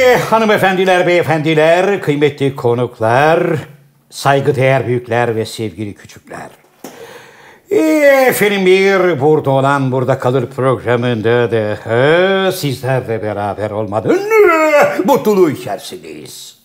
Hanımefendiler, beyefendiler, kıymetli konuklar, saygıdeğer büyükler ve sevgili küçükler. Ee, efendim bir burada olan burada kalır programında da sizlerle beraber olmanın mutluluğu içerisindeyiz.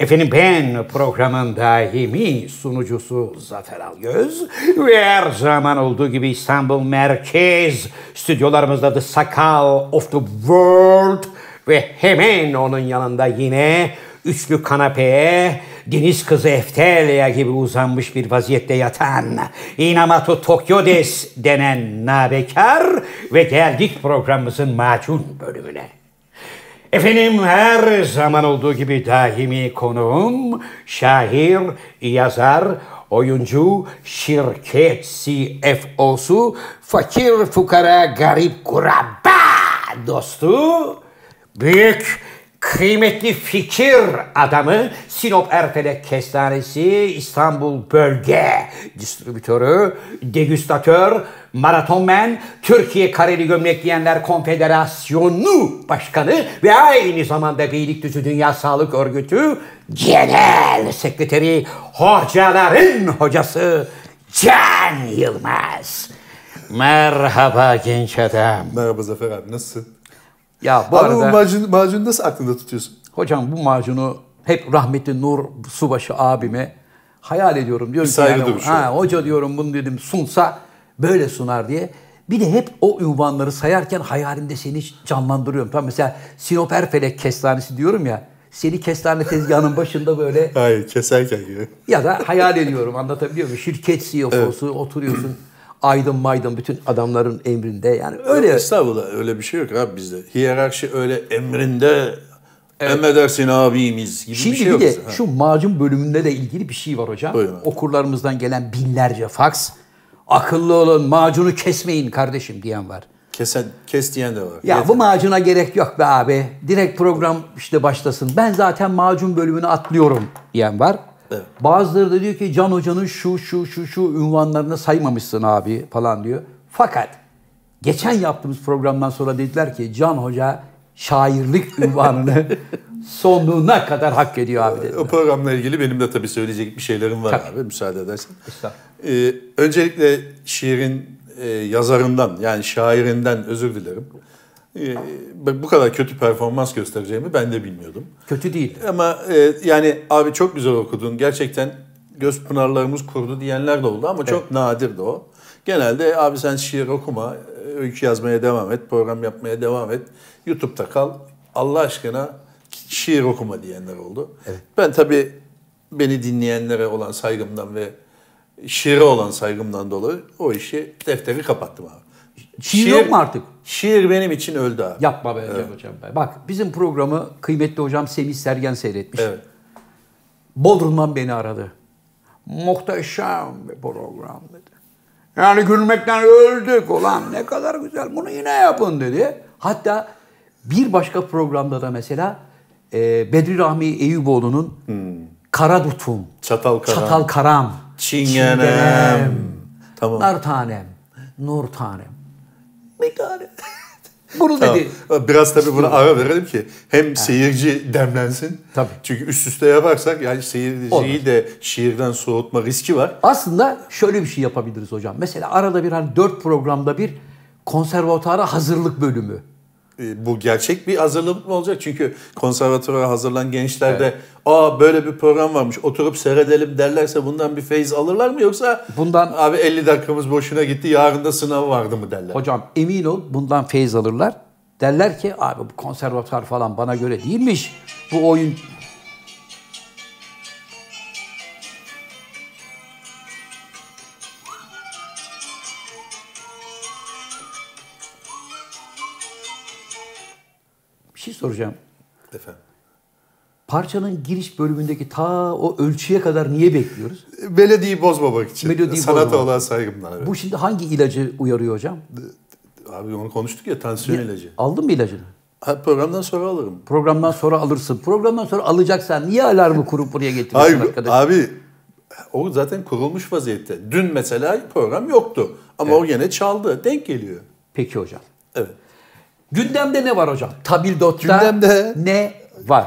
Efendim ben programın daimi sunucusu Zafer Algöz ve her zaman olduğu gibi İstanbul Merkez stüdyolarımızda The Sakal of the World ve hemen onun yanında yine üçlü kanapeye deniz kızı Eftelya gibi uzanmış bir vaziyette yatan Inamatu Tokyodes denen nabekar ve geldik programımızın macun bölümüne. Efendim her zaman olduğu gibi daimi konuğum şair, yazar, oyuncu, şirket CFO'su, fakir fukara garip kurabba dostu, büyük kıymetli fikir adamı Sinop Erfelek Kestanesi İstanbul Bölge Distribütörü, Degüstatör, Maratonmen, Türkiye Kareli Gömlek Giyenler Konfederasyonu Başkanı ve aynı zamanda Beylikdüzü Dünya Sağlık Örgütü Genel Sekreteri Hocaların Hocası Can Yılmaz. Merhaba genç adam. Merhaba Zafer abi nasılsın? Ya bu abi arada... bu macun, macunu nasıl aklında tutuyorsun? Hocam bu macunu hep rahmetli Nur Subaşı abime hayal ediyorum. Diyorum ki saygı yani, ha, hoca diyorum bunu dedim sunsa böyle sunar diye. Bir de hep o ünvanları sayarken hayalimde seni canlandırıyorum. Tam mesela Sinop Erfelek Kestanesi diyorum ya. Seni kestane tezgahının başında böyle Hayır keserken gibi. ya da hayal ediyorum anlatabiliyor muyum? Şirket CEO'su oturuyorsun. Aydın maydın bütün adamların emrinde yani öyle. Estağfurullah öyle bir şey yok abi bizde. Hiyerarşi öyle emrinde emredersin abimiz gibi Şimdi bir şey bir yok. de şu macun bölümünde de ilgili bir şey var hocam. Buyurun. Okurlarımızdan gelen binlerce faks. Akıllı olun macunu kesmeyin kardeşim diyen var. Kesen, kes diyen de var. Ya Yeter. bu macuna gerek yok be abi. Direkt program işte başlasın. Ben zaten macun bölümünü atlıyorum diyen var. Evet. Bazıları da diyor ki Can Hoca'nın şu şu şu şu ünvanlarını saymamışsın abi falan diyor. Fakat geçen yaptığımız programdan sonra dediler ki Can Hoca şairlik ünvanını sonuna kadar hak ediyor abi dediler. O programla ilgili benim de tabii söyleyecek bir şeylerim var Tabii. abi müsaade edersen. Ee, öncelikle şiirin e, yazarından yani şairinden özür dilerim. Ee, bu kadar kötü performans göstereceğimi ben de bilmiyordum. Kötü değil. Ama e, yani abi çok güzel okudun. Gerçekten göz pınarlarımız kurdu diyenler de oldu ama çok nadirdi o. Genelde abi sen şiir okuma, öykü yazmaya devam et, program yapmaya devam et. YouTube'da kal. Allah aşkına şiir okuma diyenler oldu. Ben tabii beni dinleyenlere olan saygımdan ve şiire olan saygımdan dolayı o işi defteri kapattım abi. Şiir yok mu artık? Şiir benim için öldü abi. Yapma be Can hocam be. Bak bizim programı kıymetli hocam Semih Sergen seyretmiş. Evet. Bodrum'dan beni aradı. Muhteşem bir program dedi. Yani gülmekten öldük ulan ne kadar güzel bunu yine yapın dedi. Hatta bir başka programda da mesela e, Bedri Rahmi Eyüboğlu'nun Kara Dutum, Çatal Karam. Çatal Karam, Çingenem. Tamam. Nar Tanem, Nur Tanem. Tane. Bunu Tamam. dedi. Biraz tabii buna ara verelim ki hem seyirci demlensin. Tabii. Çünkü üst üste yaparsak yani seyirciyi Olmaz. de şiirden soğutma riski var. Aslında şöyle bir şey yapabiliriz hocam. Mesela arada bir hani dört programda bir konservatuara hazırlık bölümü. Ee, Bu gerçek bir hazırlık mı olacak? Çünkü konservatuvara hazırlanan gençler de aa böyle bir program varmış oturup seyredelim derlerse bundan bir feyiz alırlar mı? Yoksa Bundan- abi 50 dakikamız boşuna gitti yarın da sınav vardı mı derler. Hocam emin ol bundan feyiz alırlar. Derler ki abi bu konservatuar falan bana göre değilmiş. Bu oyun soracağım. Efendim. Parçanın giriş bölümündeki ta o ölçüye kadar niye bekliyoruz? Belediyeyi bozmamak için. Melodiyi Sanata bozmamak. olan saygımdan. Evet. Bu şimdi hangi ilacı uyarıyor hocam? Abi onu konuştuk ya tansiyon ilacı. Aldın mı ilacını? Ha, programdan sonra alırım. Programdan sonra alırsın. Programdan sonra alacaksan niye alarmı kurup buraya getiriyorsun Hayır arkadaş? abi o zaten kurulmuş vaziyette. Dün mesela program yoktu. Ama o gene çaldı. Denk geliyor. Peki hocam. Evet. Gündemde ne var hocam? Tabildot'ta Gündemde- ne Var.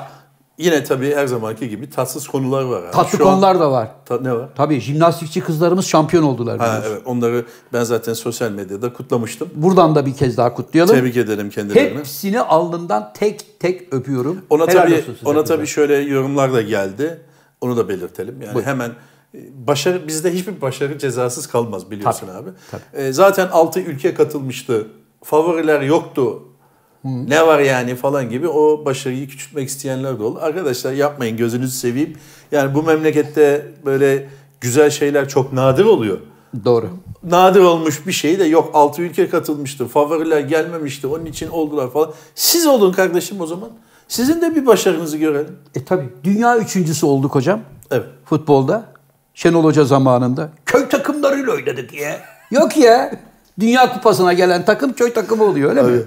Yine tabii her zamanki gibi tatsız konular var. abi. Tatlı Şu an- konular da var. Ta- ne var? Tabii jimnastikçi kızlarımız şampiyon oldular. Ha, biliyorsun. evet onları ben zaten sosyal medyada kutlamıştım. Buradan da bir kez daha kutlayalım. Tebrik ederim kendilerini. Hepsini alnından tek tek öpüyorum. Ona Helal tabii ona tabii şöyle yorumlar da geldi. Onu da belirtelim. Yani hemen e, başarı bizde hiçbir başarı cezasız kalmaz biliyorsun abi. E, zaten 6 ülke katılmıştı. Favoriler yoktu. Ne var yani falan gibi o başarıyı küçültmek isteyenler de oldu. Arkadaşlar yapmayın gözünüzü seveyim. Yani bu memlekette böyle güzel şeyler çok nadir oluyor. Doğru. Nadir olmuş bir şey de yok 6 ülke katılmıştı. Favoriler gelmemişti. Onun için oldular falan. Siz olun kardeşim o zaman. Sizin de bir başarınızı görelim. E tabii dünya üçüncüsü olduk hocam Evet. futbolda. Şenol Hoca zamanında. Köy takımlarıyla oynadık ya. Yok ya. Dünya kupasına gelen takım köy takımı oluyor öyle mi? Abi,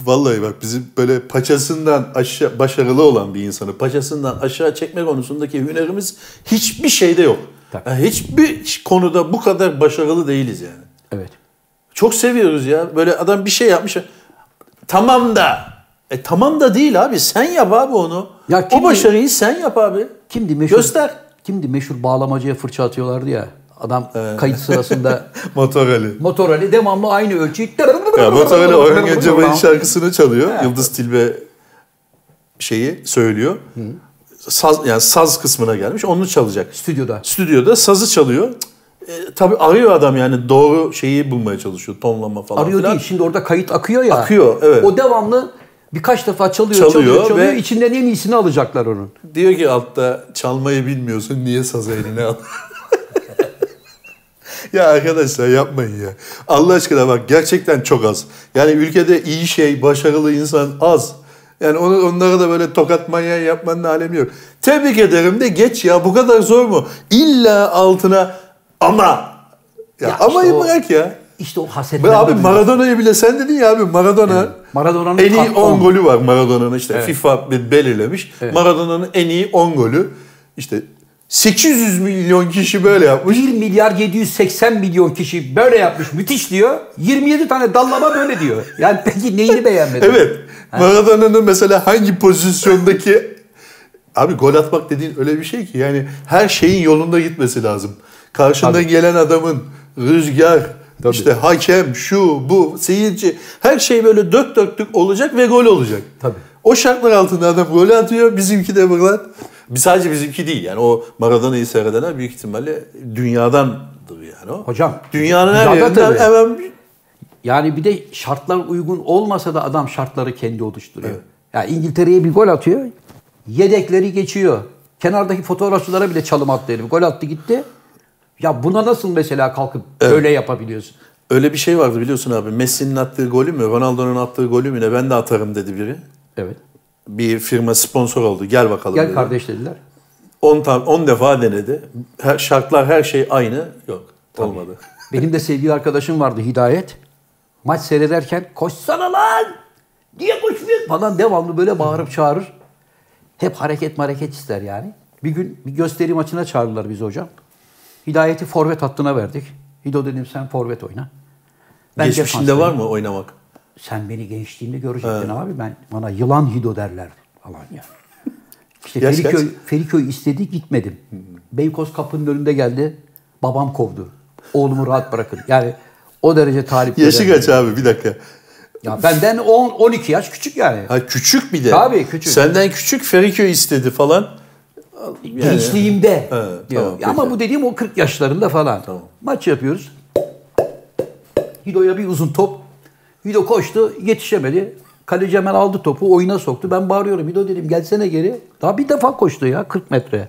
vallahi bak bizim böyle paçasından aşağı başarılı olan bir insanı paçasından aşağı çekme konusundaki hünerimiz hiçbir şeyde yok. Tabii. Yani hiçbir konuda bu kadar başarılı değiliz yani. Evet. Çok seviyoruz ya. Böyle adam bir şey yapmış. Tamam da. E tamam da değil abi. Sen yap abi onu. Ya o kimdi- başarıyı sen yap abi. Kimdi meşhur? Göster. Kimdi meşhur bağlamacıya fırça atıyorlardı ya. Adam kayıt sırasında Motor Ali. motor Ali devamlı aynı ölçüyü. Ya Motor Ali Orhan Gencebay'ın şarkısını çalıyor. Yıldız Tilbe şeyi söylüyor. Saz, yani saz kısmına gelmiş. Onu çalacak. Stüdyoda. Stüdyoda sazı çalıyor. E, tabii arıyor adam yani doğru şeyi bulmaya çalışıyor. Tonlama falan Arıyor filan. değil. Şimdi orada kayıt akıyor ya. Akıyor, evet. O devamlı birkaç defa çalıyor, Çalıyor çalıyor, çalıyor. ve- İçinden en iyisini alacaklar onun. Diyor ki altta çalmayı bilmiyorsun niye sazı eline al? ya arkadaşlar yapmayın ya. Allah aşkına bak gerçekten çok az. Yani ülkede iyi şey, başarılı insan az. Yani onu, onlara da böyle tokat manyağı yapmanın alemi yok. Tebrik ederim de geç ya bu kadar zor mu? İlla altına ama. Ya, Ya amayı işte o- bırak ya. İşte o Be hasetler. abi Maradona'yı bile sen dedin ya abi Maradona Maradona'nın en iyi top 10 on. golü var Maradona'nın işte Evet. FIFA belirlemiş. Maradona'nın en iyi 10 golü işte 800 milyon kişi böyle yapmış. 1 milyar 780 milyon kişi böyle yapmış müthiş diyor. 27 tane dallama böyle diyor. Yani peki neyini beğenmedin? Evet. Maradona'nın mesela hangi pozisyondaki abi gol atmak dediğin öyle bir şey ki yani her şeyin yolunda gitmesi lazım. Karşında Tabii. gelen adamın rüzgar, işte hakem, şu, bu, seyirci her şey böyle dört dörtlük olacak ve gol olacak. Tabii. O şartlar altında adam gol atıyor. Bizimki de burada. Sadece bizimki değil yani o Maradona'yı seyredenler büyük ihtimalle dünyadandır yani o. Hocam, Dünyanın her yerinden hemen Yani bir de şartlar uygun olmasa da adam şartları kendi oluşturuyor. Ya İngiltere'ye bir gol atıyor. Yedekleri geçiyor. Kenardaki fotoğrafçılara bile çalım attı herif. Gol attı gitti. Ya buna nasıl mesela kalkıp böyle yapabiliyorsun? Öyle bir şey vardı biliyorsun abi. Messi'nin attığı golü mü, Ronaldo'nun attığı golü mü ne ben de atarım dedi biri. Evet. Bir firma sponsor oldu. Gel bakalım Gel dedi. kardeş dediler. 10 tam 10 defa denedi. Her, şartlar her şey aynı. Yok. Olmadı. Benim de sevgili arkadaşım vardı Hidayet. Maç seyrederken koşsana lan! Niye koşmuyorsun? Falan devamlı böyle bağırıp çağırır. Hep hareket hareket ister yani. Bir gün bir gösteri maçına çağırdılar bizi hocam. Hidayet'i forvet hattına verdik. Hido dedim sen forvet oyna. Ben Geçmişinde var mı oynamak? Sen beni gençliğimde görecektin abi. Ben bana yılan Hido derler falan ya. İşte Yaş Feriköy, kaç? Feriköy istedi gitmedim. Beykoz kapının önünde geldi. Babam kovdu. Oğlumu rahat bırakın. Yani o derece tarif Yaşı kaç abi bir dakika. Ya benden 10 12 yaş küçük yani. Ha küçük bir de. Tabii, küçük. Senden küçük Feriköy istedi falan. Yani- Gençliğimde He, diyor. tamam, Ama peki. bu dediğim o 40 yaşlarında falan. Tamam. Maç yapıyoruz. Hido'ya bir uzun top. Hido koştu, yetişemedi. Kaleci hemen aldı topu, oyuna soktu. Ben bağırıyorum. Hido dedim gelsene geri. Daha bir defa koştu ya 40 metre.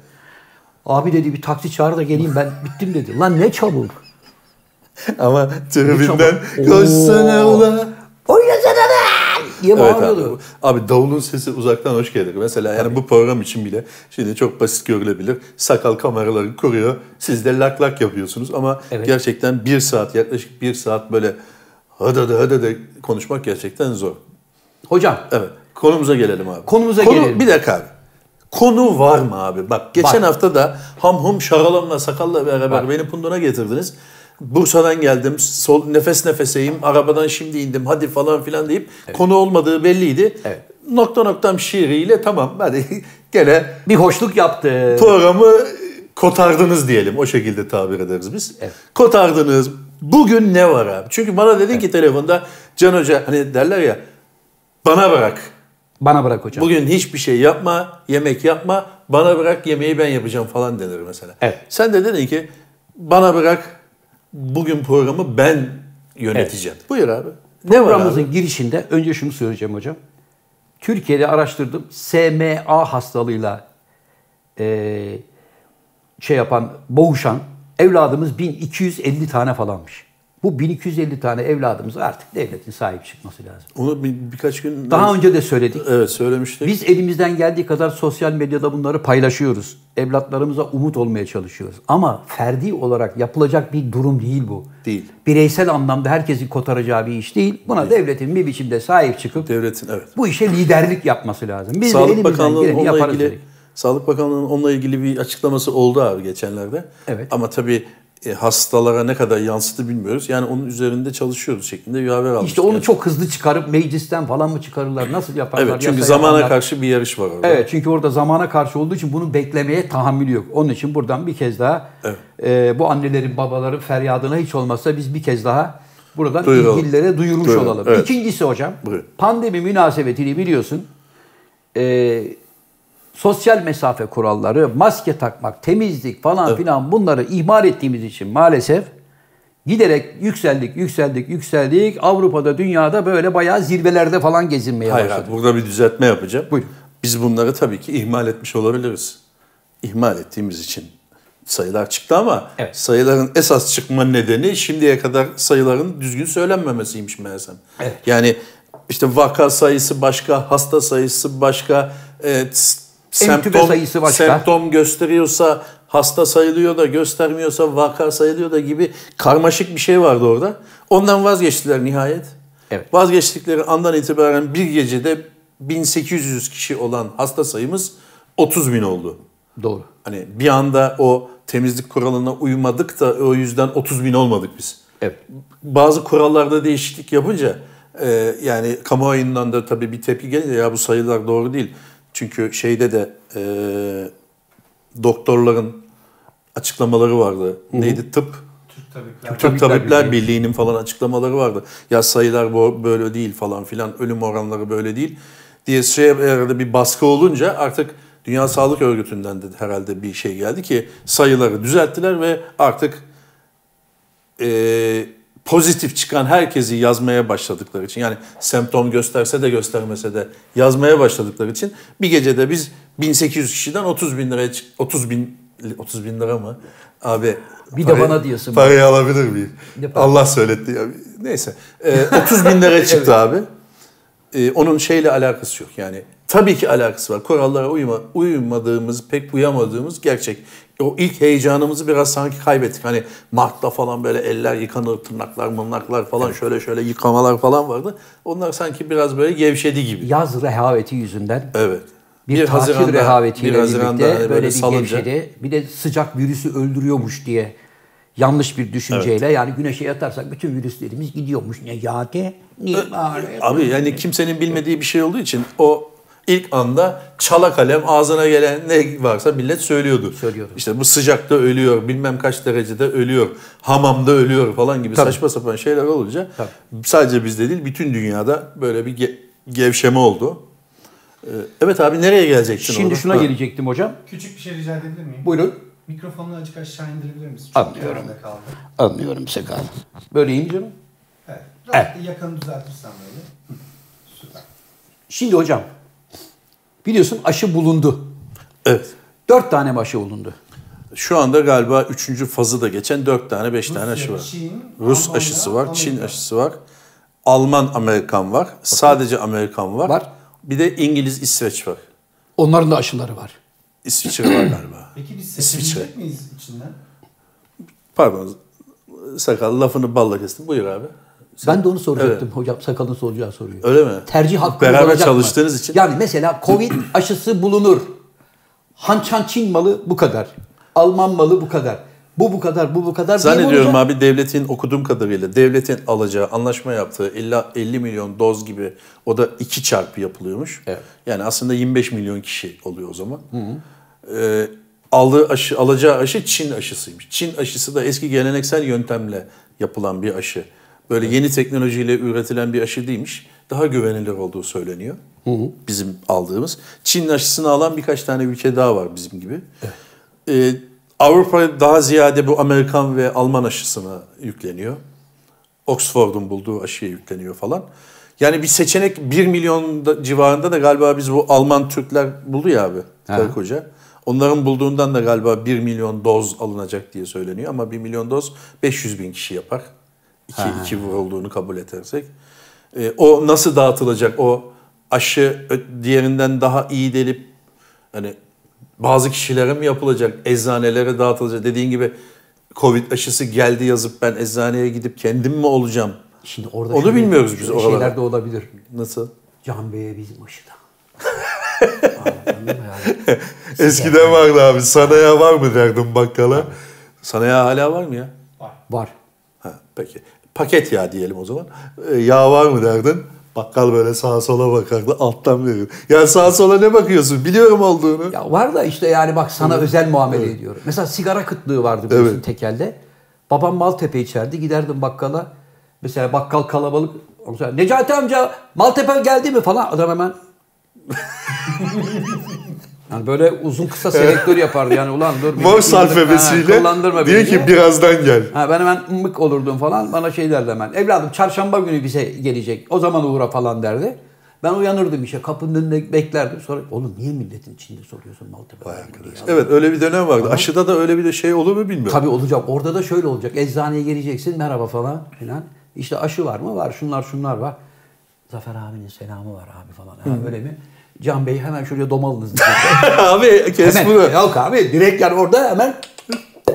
Abi dedi bir taksi çağır da geleyim ben bittim dedi. Lan ne çabuk. Ama tribünden koşsana ula. Oynasana lan diye Evet abi. Abi davulun sesi uzaktan hoş gelir. Mesela yani bu program için bile şimdi çok basit görülebilir. Sakal kameraları kuruyor. Siz de lak lak yapıyorsunuz ama Evet. gerçekten bir saat yaklaşık bir saat böyle hıdıdı hıdıdı konuşmak gerçekten zor. Hocam Evet. Konumuza gelelim abi. Konumuza Konu, gelelim. Bir dakika abi. Konu var mı abi? Bak geçen Var. hafta da ham hum şaralamla sakalla beraber Var. beni punduna getirdiniz. Bursa'dan geldim. Sol, nefes nefeseyim. Arabadan şimdi indim. Hadi falan filan deyip konu olmadığı belliydi. Evet. nokta noktam şiiriyle tamam hadi gene Bir hoşluk yaptı. programı kotardınız diyelim. O şekilde tabir ederiz biz. Evet. Kotardınız. Bugün ne var abi? Çünkü bana dedin ki telefonda Can Hoca hani derler ya bana bırak. Bana bırak hocam. Bugün hiçbir şey yapma, yemek yapma, bana bırak yemeği ben yapacağım falan denir mesela. Evet. Sen de dedin ki bana bırak bugün programı ben yöneteceğim. Buyur abi. Ne var abi? Programımızın girişinde önce şunu söyleyeceğim hocam. Türkiye'de araştırdım. SMA hastalığıyla eee, şey yapan, boğuşan evladımız 1250 tane falanmış. Bu 1250 tane evladımız artık devletin sahip çıkması lazım. Onu bir, birkaç gün Daha önce de söyledik. evet söylemiştik. Biz elimizden geldiği kadar sosyal medyada bunları paylaşıyoruz. Evlatlarımıza umut olmaya çalışıyoruz. Ama ferdi olarak yapılacak bir durum değil bu. Değil. Bireysel anlamda herkesin kotaracağı bir iş değil. Buna devletin bir biçimde sahip çıkıp Devletin evet. bu işe liderlik yapması lazım. Biz de Sağlık elimizden Bakanlığı'nın onunla yaparız ilgili dedik. Sağlık Bakanlığı'nın onunla ilgili bir açıklaması oldu abi geçenlerde. Evet. Ama tabii e, hastalara ne kadar yansıdı bilmiyoruz. Yani onun üzerinde çalışıyoruz şeklinde bir haber almıştık. İşte onu yani. çok hızlı çıkarıp meclisten falan mı çıkarırlar? Nasıl yaparlar? Evet çünkü zamana yaparlar. karşı bir yarış var orada. Evet çünkü orada zamana karşı olduğu için bunu beklemeye tahammülü yok. Onun için buradan bir kez daha Evet. e, bu annelerin babaların feryadına hiç olmazsa biz bir kez daha buradan Duyuralım. ilgililere duyurmuş Duyuralım, olalım. evet. İkincisi hocam Buyurun. pandemi münasebetiyle biliyorsun e, sosyal mesafe kuralları, maske takmak, temizlik falan filan bunları ihmal ettiğimiz için maalesef giderek yükseldik, yükseldik, yükseldik. Avrupa'da, dünyada böyle bayağı zirvelerde falan gezinmeye Hayır başladık. abi, burada bir düzeltme yapacağım. Buyurun. Biz bunları tabii ki ihmal etmiş olabiliriz. İhmal ettiğimiz için sayılar çıktı ama Evet. sayıların esas çıkma nedeni şimdiye kadar sayıların düzgün söylenmemesiymiş meğersem. Evet. Yani işte vaka sayısı başka, hasta sayısı başka, e, s- semptom, sayısı başka. semptom gösteriyorsa hasta sayılıyor da göstermiyorsa vaka sayılıyor da gibi karmaşık bir şey vardı orada. Ondan vazgeçtiler nihayet. Evet. Vazgeçtikleri andan itibaren bir gecede 1800 kişi olan hasta sayımız 30 bin oldu. Doğru. Hani bir anda o temizlik kuralına uymadık da o yüzden 30 bin olmadık biz. Evet. Bazı kurallarda değişiklik yapınca e, yani kamuoyundan da tabii bir tepki gelince ya bu sayılar doğru değil. Çünkü şeyde de e, doktorların açıklamaları vardı. Neydi? Tıp Türk Tabipler. Türk Tabipler Tabipler Birliği. Birliği'nin falan açıklamaları vardı. Ya sayılar bu- böyle değil falan filan, ölüm oranları böyle değil diye şey herhalde bir baskı olunca artık Dünya Sağlık Örgütü'nden de herhalde bir şey geldi ki sayıları düzelttiler ve artık e, pozitif çıkan herkesi yazmaya başladıkları için yani semptom gösterse de göstermese de yazmaya başladıkları için bir gecede biz 1800 kişiden 30 bin liraya çık 30 bin 30 bin lira mı? Abi Bir de bana diyorsun. Parayı alabilir miyim? Allah söyletti. ya. Neyse. Ee, 30 bin lira çıktı abi. Ee, onun şeyle alakası yok. Yani tabii ki alakası var. Kurallara uyma, uymadığımız, pek uyamadığımız gerçek. O ilk heyecanımızı biraz sanki kaybettik. Hani Mart'ta falan böyle eller yıkanır, tırnaklar, mırnaklar falan şöyle şöyle yıkamalar falan vardı. Onlar sanki biraz böyle gevşedi gibi. Yaz rehaveti yüzünden Evet. bir, tatil Haziran'da- rehavetiyle bir Haziran'da birlikte hani böyle bir salınca- gevşedi. Bir de sıcak virüsü öldürüyormuş diye yanlış bir düşünceyle yani güneşe yatarsak bütün virüslerimiz gidiyormuş. Ne yade, ne. Abi yani kimsenin bilmediği bir şey olduğu için o ilk anda çala kalem ağzına gelen ne varsa millet söylüyordu. Söylüyordu. İşte bu sıcakta ölüyor, bilmem kaç derecede ölüyor, hamamda ölüyor falan gibi Tabii. saçma sapan şeyler olunca Tabii. sadece bizde değil bütün dünyada böyle bir ge- gevşeme oldu. Ee, Evet abi nereye gelecektin Şimdi orada? şuna Ha. gelecektim hocam. Küçük bir şey rica edebilir miyim? Buyurun. Mikrofonunu azıcık aşağı indirebilir misin? Anlıyorum. kenarda kaldı. Anlıyorum Sekal. Böyle iyi mi canım? Evet. Biraz yakını düzeltirsen böyle. Süper. Şimdi hocam biliyorsun aşı bulundu. Evet. Dört tane aşı bulundu? Şu anda galiba üçüncü fazı da geçen dört tane beş tane aşı var. Çin, Rus Almanya, aşısı var, Çin Amerika. aşısı var, Alman Amerikan var, sadece Amerikan var. Var. Bir de İngiliz İsveç var. Onların da aşıları var. İsviçre var galiba. Peki biz İsviçre. miyiz içinden? Pardon sakal lafını balla kestim. Buyur abi. Ben de onu soracaktım hocam. Sakalın solacağı soruyor. Öyle mi? Tercih hakkı Beraber mı? çalıştığınız için. Yani mesela Covid aşısı bulunur. Hançan Çin malı bu kadar. Alman malı bu kadar. Bu bu kadar, bu bu kadar Zannediyorum abi devletin okuduğum kadarıyla devletin alacağı anlaşma yaptığı 50, 50 milyon doz gibi o da iki çarpı yapılıyormuş. Evet. Yani aslında 25 milyon kişi oluyor o zaman. Ee, aldığı aşı, alacağı aşı Çin aşısıymış. Çin aşısı da eski geleneksel yöntemle yapılan bir aşı. Böyle yeni teknolojiyle üretilen bir aşı değilmiş. Daha güvenilir olduğu söyleniyor. Bizim aldığımız. Çin aşısını alan birkaç tane ülke daha var bizim gibi. Ee, Avrupa daha ziyade bu Amerikan ve Alman aşısına yükleniyor. Oxford'un bulduğu aşıya yükleniyor falan. Yani bir seçenek 1 milyon da- civarında da galiba biz bu Alman Türkler buldu ya abi. Karı koca. Onların bulduğundan da galiba 1 milyon doz alınacak diye söyleniyor. Ama 1 milyon doz 500 bin kişi yapar. 2 iki vurulduğunu kabul edersek. Ee, o nasıl dağıtılacak? O aşı diğerinden daha iyi delip hani bazı kişilere mi yapılacak? Eczanelere dağıtılacak. Dediğin gibi Covid aşısı geldi yazıp ben eczaneye gidip kendim mi olacağım? Şimdi orada Onu bilmiyoruz biz oralara. Şeyler de olabilir. Nasıl? Can Bey'e bizim aşıda. Yani? Eskiden vardı abi. Sanaya var mı derdim bakkala. Sanaya hala var mı ya? Var. Ha, peki. Paket yağ diyelim o zaman. Ee, yağ var mı derdin? Bakkal böyle sağa sola bakardı alttan verir. Ya sağa sola ne bakıyorsun? Biliyorum olduğunu. Ya var da işte yani bak sana özel muamele ediyorum. Mesela sigara kıtlığı vardı biliyorsun Evet. tekelde. Babam Maltepe içerdi. Giderdim bakkala. Mesela bakkal kalabalık. Mesela, Necati amca Maltepe geldi mi falan. Adam hemen yani böyle uzun kısa selektör yapardı yani ulan dur. Morse alfabesiyle diyor ki birazdan gel. Ha, ben hemen mık olurdum falan. Bana şey derdi hemen. Evladım çarşamba günü bize gelecek. O zaman uğra falan derdi. Ben uyanırdım işe. Kapının önünde beklerdim. Sonra oğlum niye milletin içinde soruyorsun Maltepe? Vay arkadaş. Evet öyle bir dönem vardı. Aşıda da öyle bir de şey olur mu bilmiyorum. Tabii olacak. Orada da şöyle olacak. Eczaneye geleceksin. Merhaba falan filan. İşte aşı var mı? Var. Şunlar şunlar var. Zafer abinin selamı var abi falan. Ha, öyle mi? Can Bey hemen şuraya domalınız. abi kes hemen. bunu. Yok abi direkt yani orada hemen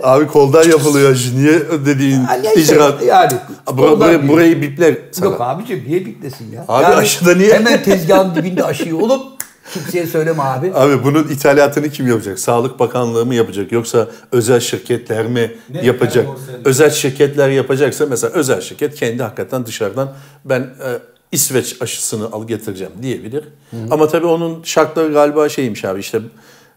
Abi koldan yapılıyor aşı. Niye dediğin neyse, icraat. yani. Bur- Koldan burayı, burayı bipler sana. Yok abicim niye biplesin ya? Abi aşıda niye- Hemen tezgahın dibinde aşıyı olup kimseye söyleme abi. Abi bunun ithalatını kim yapacak? Sağlık Bakanlığı mı yapacak? Yoksa özel şirketler mi Ne? yapacak? Yani Özel şirketler yapacaksa mesela özel şirket kendi hakikaten dışarıdan ben e, İsveç aşısını al getireceğim diyebilir. Ama tabii onun şartları galiba şeymiş abi işte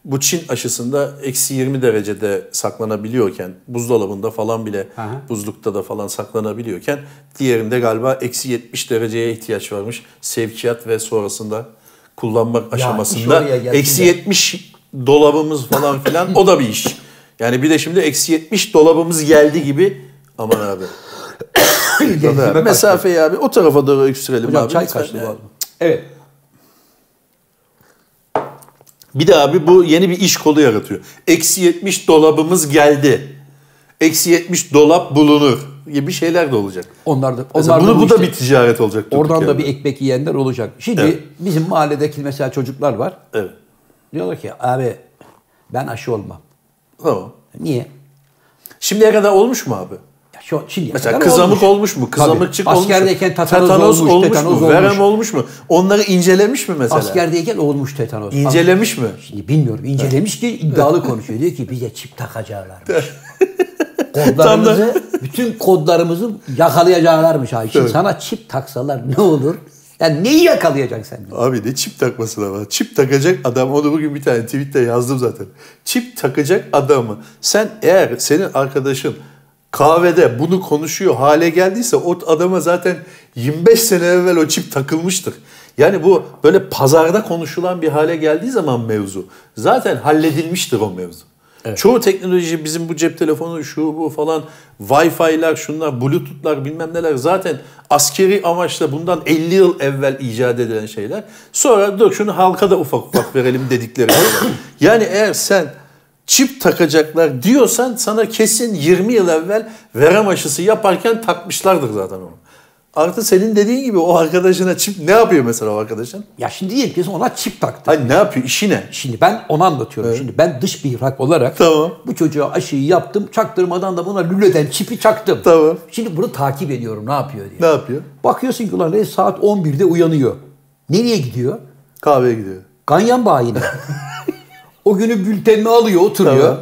bu Çin aşısında eksi 20 derecede saklanabiliyorken buzdolabında falan bile Aha. buzlukta da falan saklanabiliyorken diğerinde galiba eksi 70 dereceye ihtiyaç varmış sevkiyat ve sonrasında kullanmak iş aşamasında eksi de. 70 dolabımız falan filan o da bir iş. Yani bir de şimdi eksi 70 dolabımız geldi gibi aman abi. Gezime Mesafeyi abi o tarafa doğru öksürelim Hocam abi. çay kaçtı bu arada. Evet. Bir de abi bu yeni bir iş kolu yaratıyor. Eksi 70 dolabımız geldi. Eksi 70 dolap bulunur gibi şeyler de olacak. Onlar da, Mesela onlar bunu, bu da işte- bir ticaret olacak. Oradan da bir ekmek yiyenler olacak. Şimdi Evet. bizim mahalledeki mesela çocuklar var. Evet. Diyorlar ki abi ben aşı olmam. Tamam. Niye? Şimdiye kadar olmuş mu abi? Ya şu, şimdiye Mesela kadar kızamık olmuş, mu? Tabii. Kızamıkçık olmuş mu? Askerdeyken tetanoz, olmuş, tetanoz mu? olmuş. Verem olmuş mu? Onları incelemiş mi mesela? Askerdeyken olmuş tetanoz. İncelemiş mi? Şimdi bilmiyorum. İncelemiş ki iddialı konuşuyor. Diyor ki bize çip takacaklarmış. kodlarımızı, bütün kodlarımızı yakalayacaklarmış abi. Şimdi sana çip taksalar ne olur? Yani neyi yakalayacaksın sen? Abi ne çip takması da var. Çip takacak adam onu bugün bir tane tweette yazdım zaten. Çip takacak adamı sen eğer senin arkadaşın kahvede bunu konuşuyor hale geldiyse o adama zaten 25 sene evvel o çip takılmıştır. Yani bu böyle pazarda konuşulan bir hale geldiği zaman mevzu zaten halledilmiştir o mevzu. Çoğu teknoloji bizim bu cep telefonu şu bu falan Wi-Fi'ler şunlar Bluetooth'lar bilmem neler zaten askeri amaçla bundan 50 yıl evvel icat edilen şeyler. Sonra dur şunu halka da ufak ufak verelim dedikleri şeyler. Yani eğer sen çip takacaklar diyorsan sana kesin 20 yıl evvel verem aşısı yaparken takmışlardır zaten onu. Artı senin dediğin gibi o arkadaşına çip ne yapıyor mesela o arkadaşın? Ya şimdi diyelim ki ona çip taktı. Hani ne yapıyor? İşi ne? Şimdi ben onu anlatıyorum. Şimdi ben dış bir ihrak olarak Tamam. bu çocuğa aşıyı yaptım. Çaktırmadan da buna lüleden çipi çaktım. Tamam. Şimdi bunu takip ediyorum ne yapıyor diye. Ne yapıyor? Bakıyorsun ki ulan saat 11'de uyanıyor. Nereye gidiyor? Kahveye gidiyor. Ganyan bayine. o günü bültenini alıyor oturuyor. Tamam.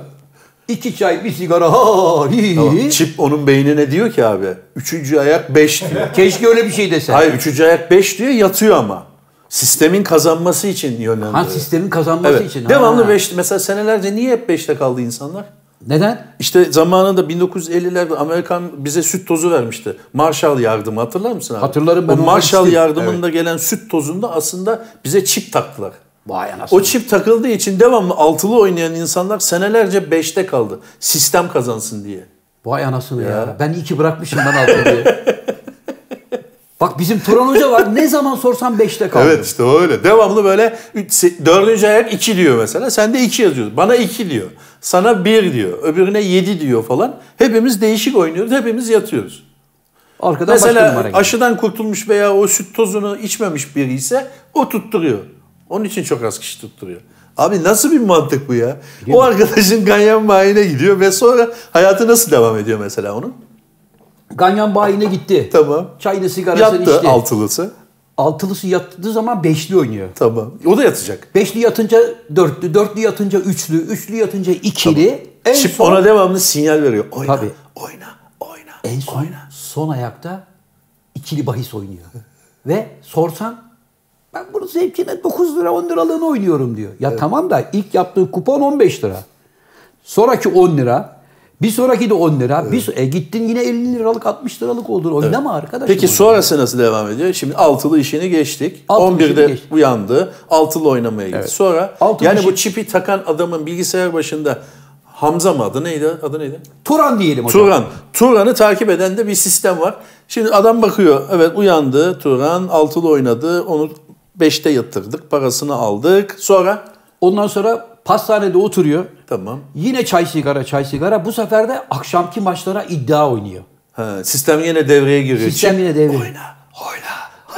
İki çay, bir sigara. Ha, hi, hi. Çip onun beynine diyor ki abi. Üçüncü ayak 5 diyor. Keşke öyle bir şey desen. Hayır üçüncü ayak 5 diyor yatıyor ama. Sistemin kazanması için yönlendiriyor. Ha sistemin kazanması Evet. için. Devamlı Ha. 5 mesela senelerce niye hep 5'te kaldı insanlar? Neden? İşte zamanında 1950'lerde Amerikan bize süt tozu vermişti. Marshall yardımı hatırlar mısın abi? Hatırlarım, ben O Marshall yardımında gelen süt tozunda aslında bize çip taktılar. Vay anasını. O çip takıldığı için devamlı altılı oynayan insanlar senelerce 5'te kaldı. Sistem kazansın diye. Vay anasını ya. Ben iyi ki bırakmışım ben altıyı. Bak bizim Turan Hoca var. Ne zaman sorsam 5'te kaldı. Evet işte öyle. Devamlı böyle üç, se- dördüncü ayak 2 diyor mesela. Sen de 2 yazıyorsun. Bana 2 diyor. Sana 1 diyor. Öbürüne 7 diyor falan. Hepimiz değişik oynuyoruz. Hepimiz yatıyoruz. Arkadan başka Mesela numara geliyor. aşıdan kurtulmuş veya o süt tozunu içmemiş biri ise o tutturuyor. Onun için çok az kişi tutturuyor. Abi nasıl bir mantık bu ya? o arkadaşın ganyan bayine gidiyor ve sonra hayatı nasıl devam ediyor mesela onun? Ganyan bayine gitti. Tamam. Çayını sigarasını Yattı içti. altılısı. Altılısı yattığı zaman beşli oynuyor. Tamam. O da yatacak. Beşli yatınca dörtlü, dörtlü yatınca üçlü, üçlü yatınca ikili. En Çip son, ona devamlı sinyal veriyor. Oyna, Tabii. oyna, oyna, en son, oyna. son ayakta ikili bahis oynuyor. Ve sorsan ben bunu zevkine 9 lira 10 liralığını oynuyorum diyor. Ya tamam da ilk yaptığı kupon 15 lira. Sonraki 10 lira. Bir sonraki de 10 lira. Bir, so- e, gittin yine 50 liralık 60 liralık oldun. Oynama arkadaşım. Peki sonrası nasıl devam ediyor? Şimdi altılı işini geçtik. Altılı 11'de işini geçtik. uyandı. Altılı oynamaya gitti. Sonra Altılı yani bu işi- çipi takan adamın bilgisayar başında Hamza mı adı neydi? Adı neydi? Turan diyelim hocam. Turan. Turan'ı takip eden de bir sistem var. Şimdi adam bakıyor. Evet uyandı. Turan altılı oynadı. Onu 5'te yatırdık. Parasını aldık. Sonra Ondan sonra pastanede oturuyor. tamam. Yine çay sigara çay sigara. Bu sefer de akşamki maçlara iddia oynuyor. Ha, sistem yine devreye giriyor. Sistem yine devreye. Oyna, oyna,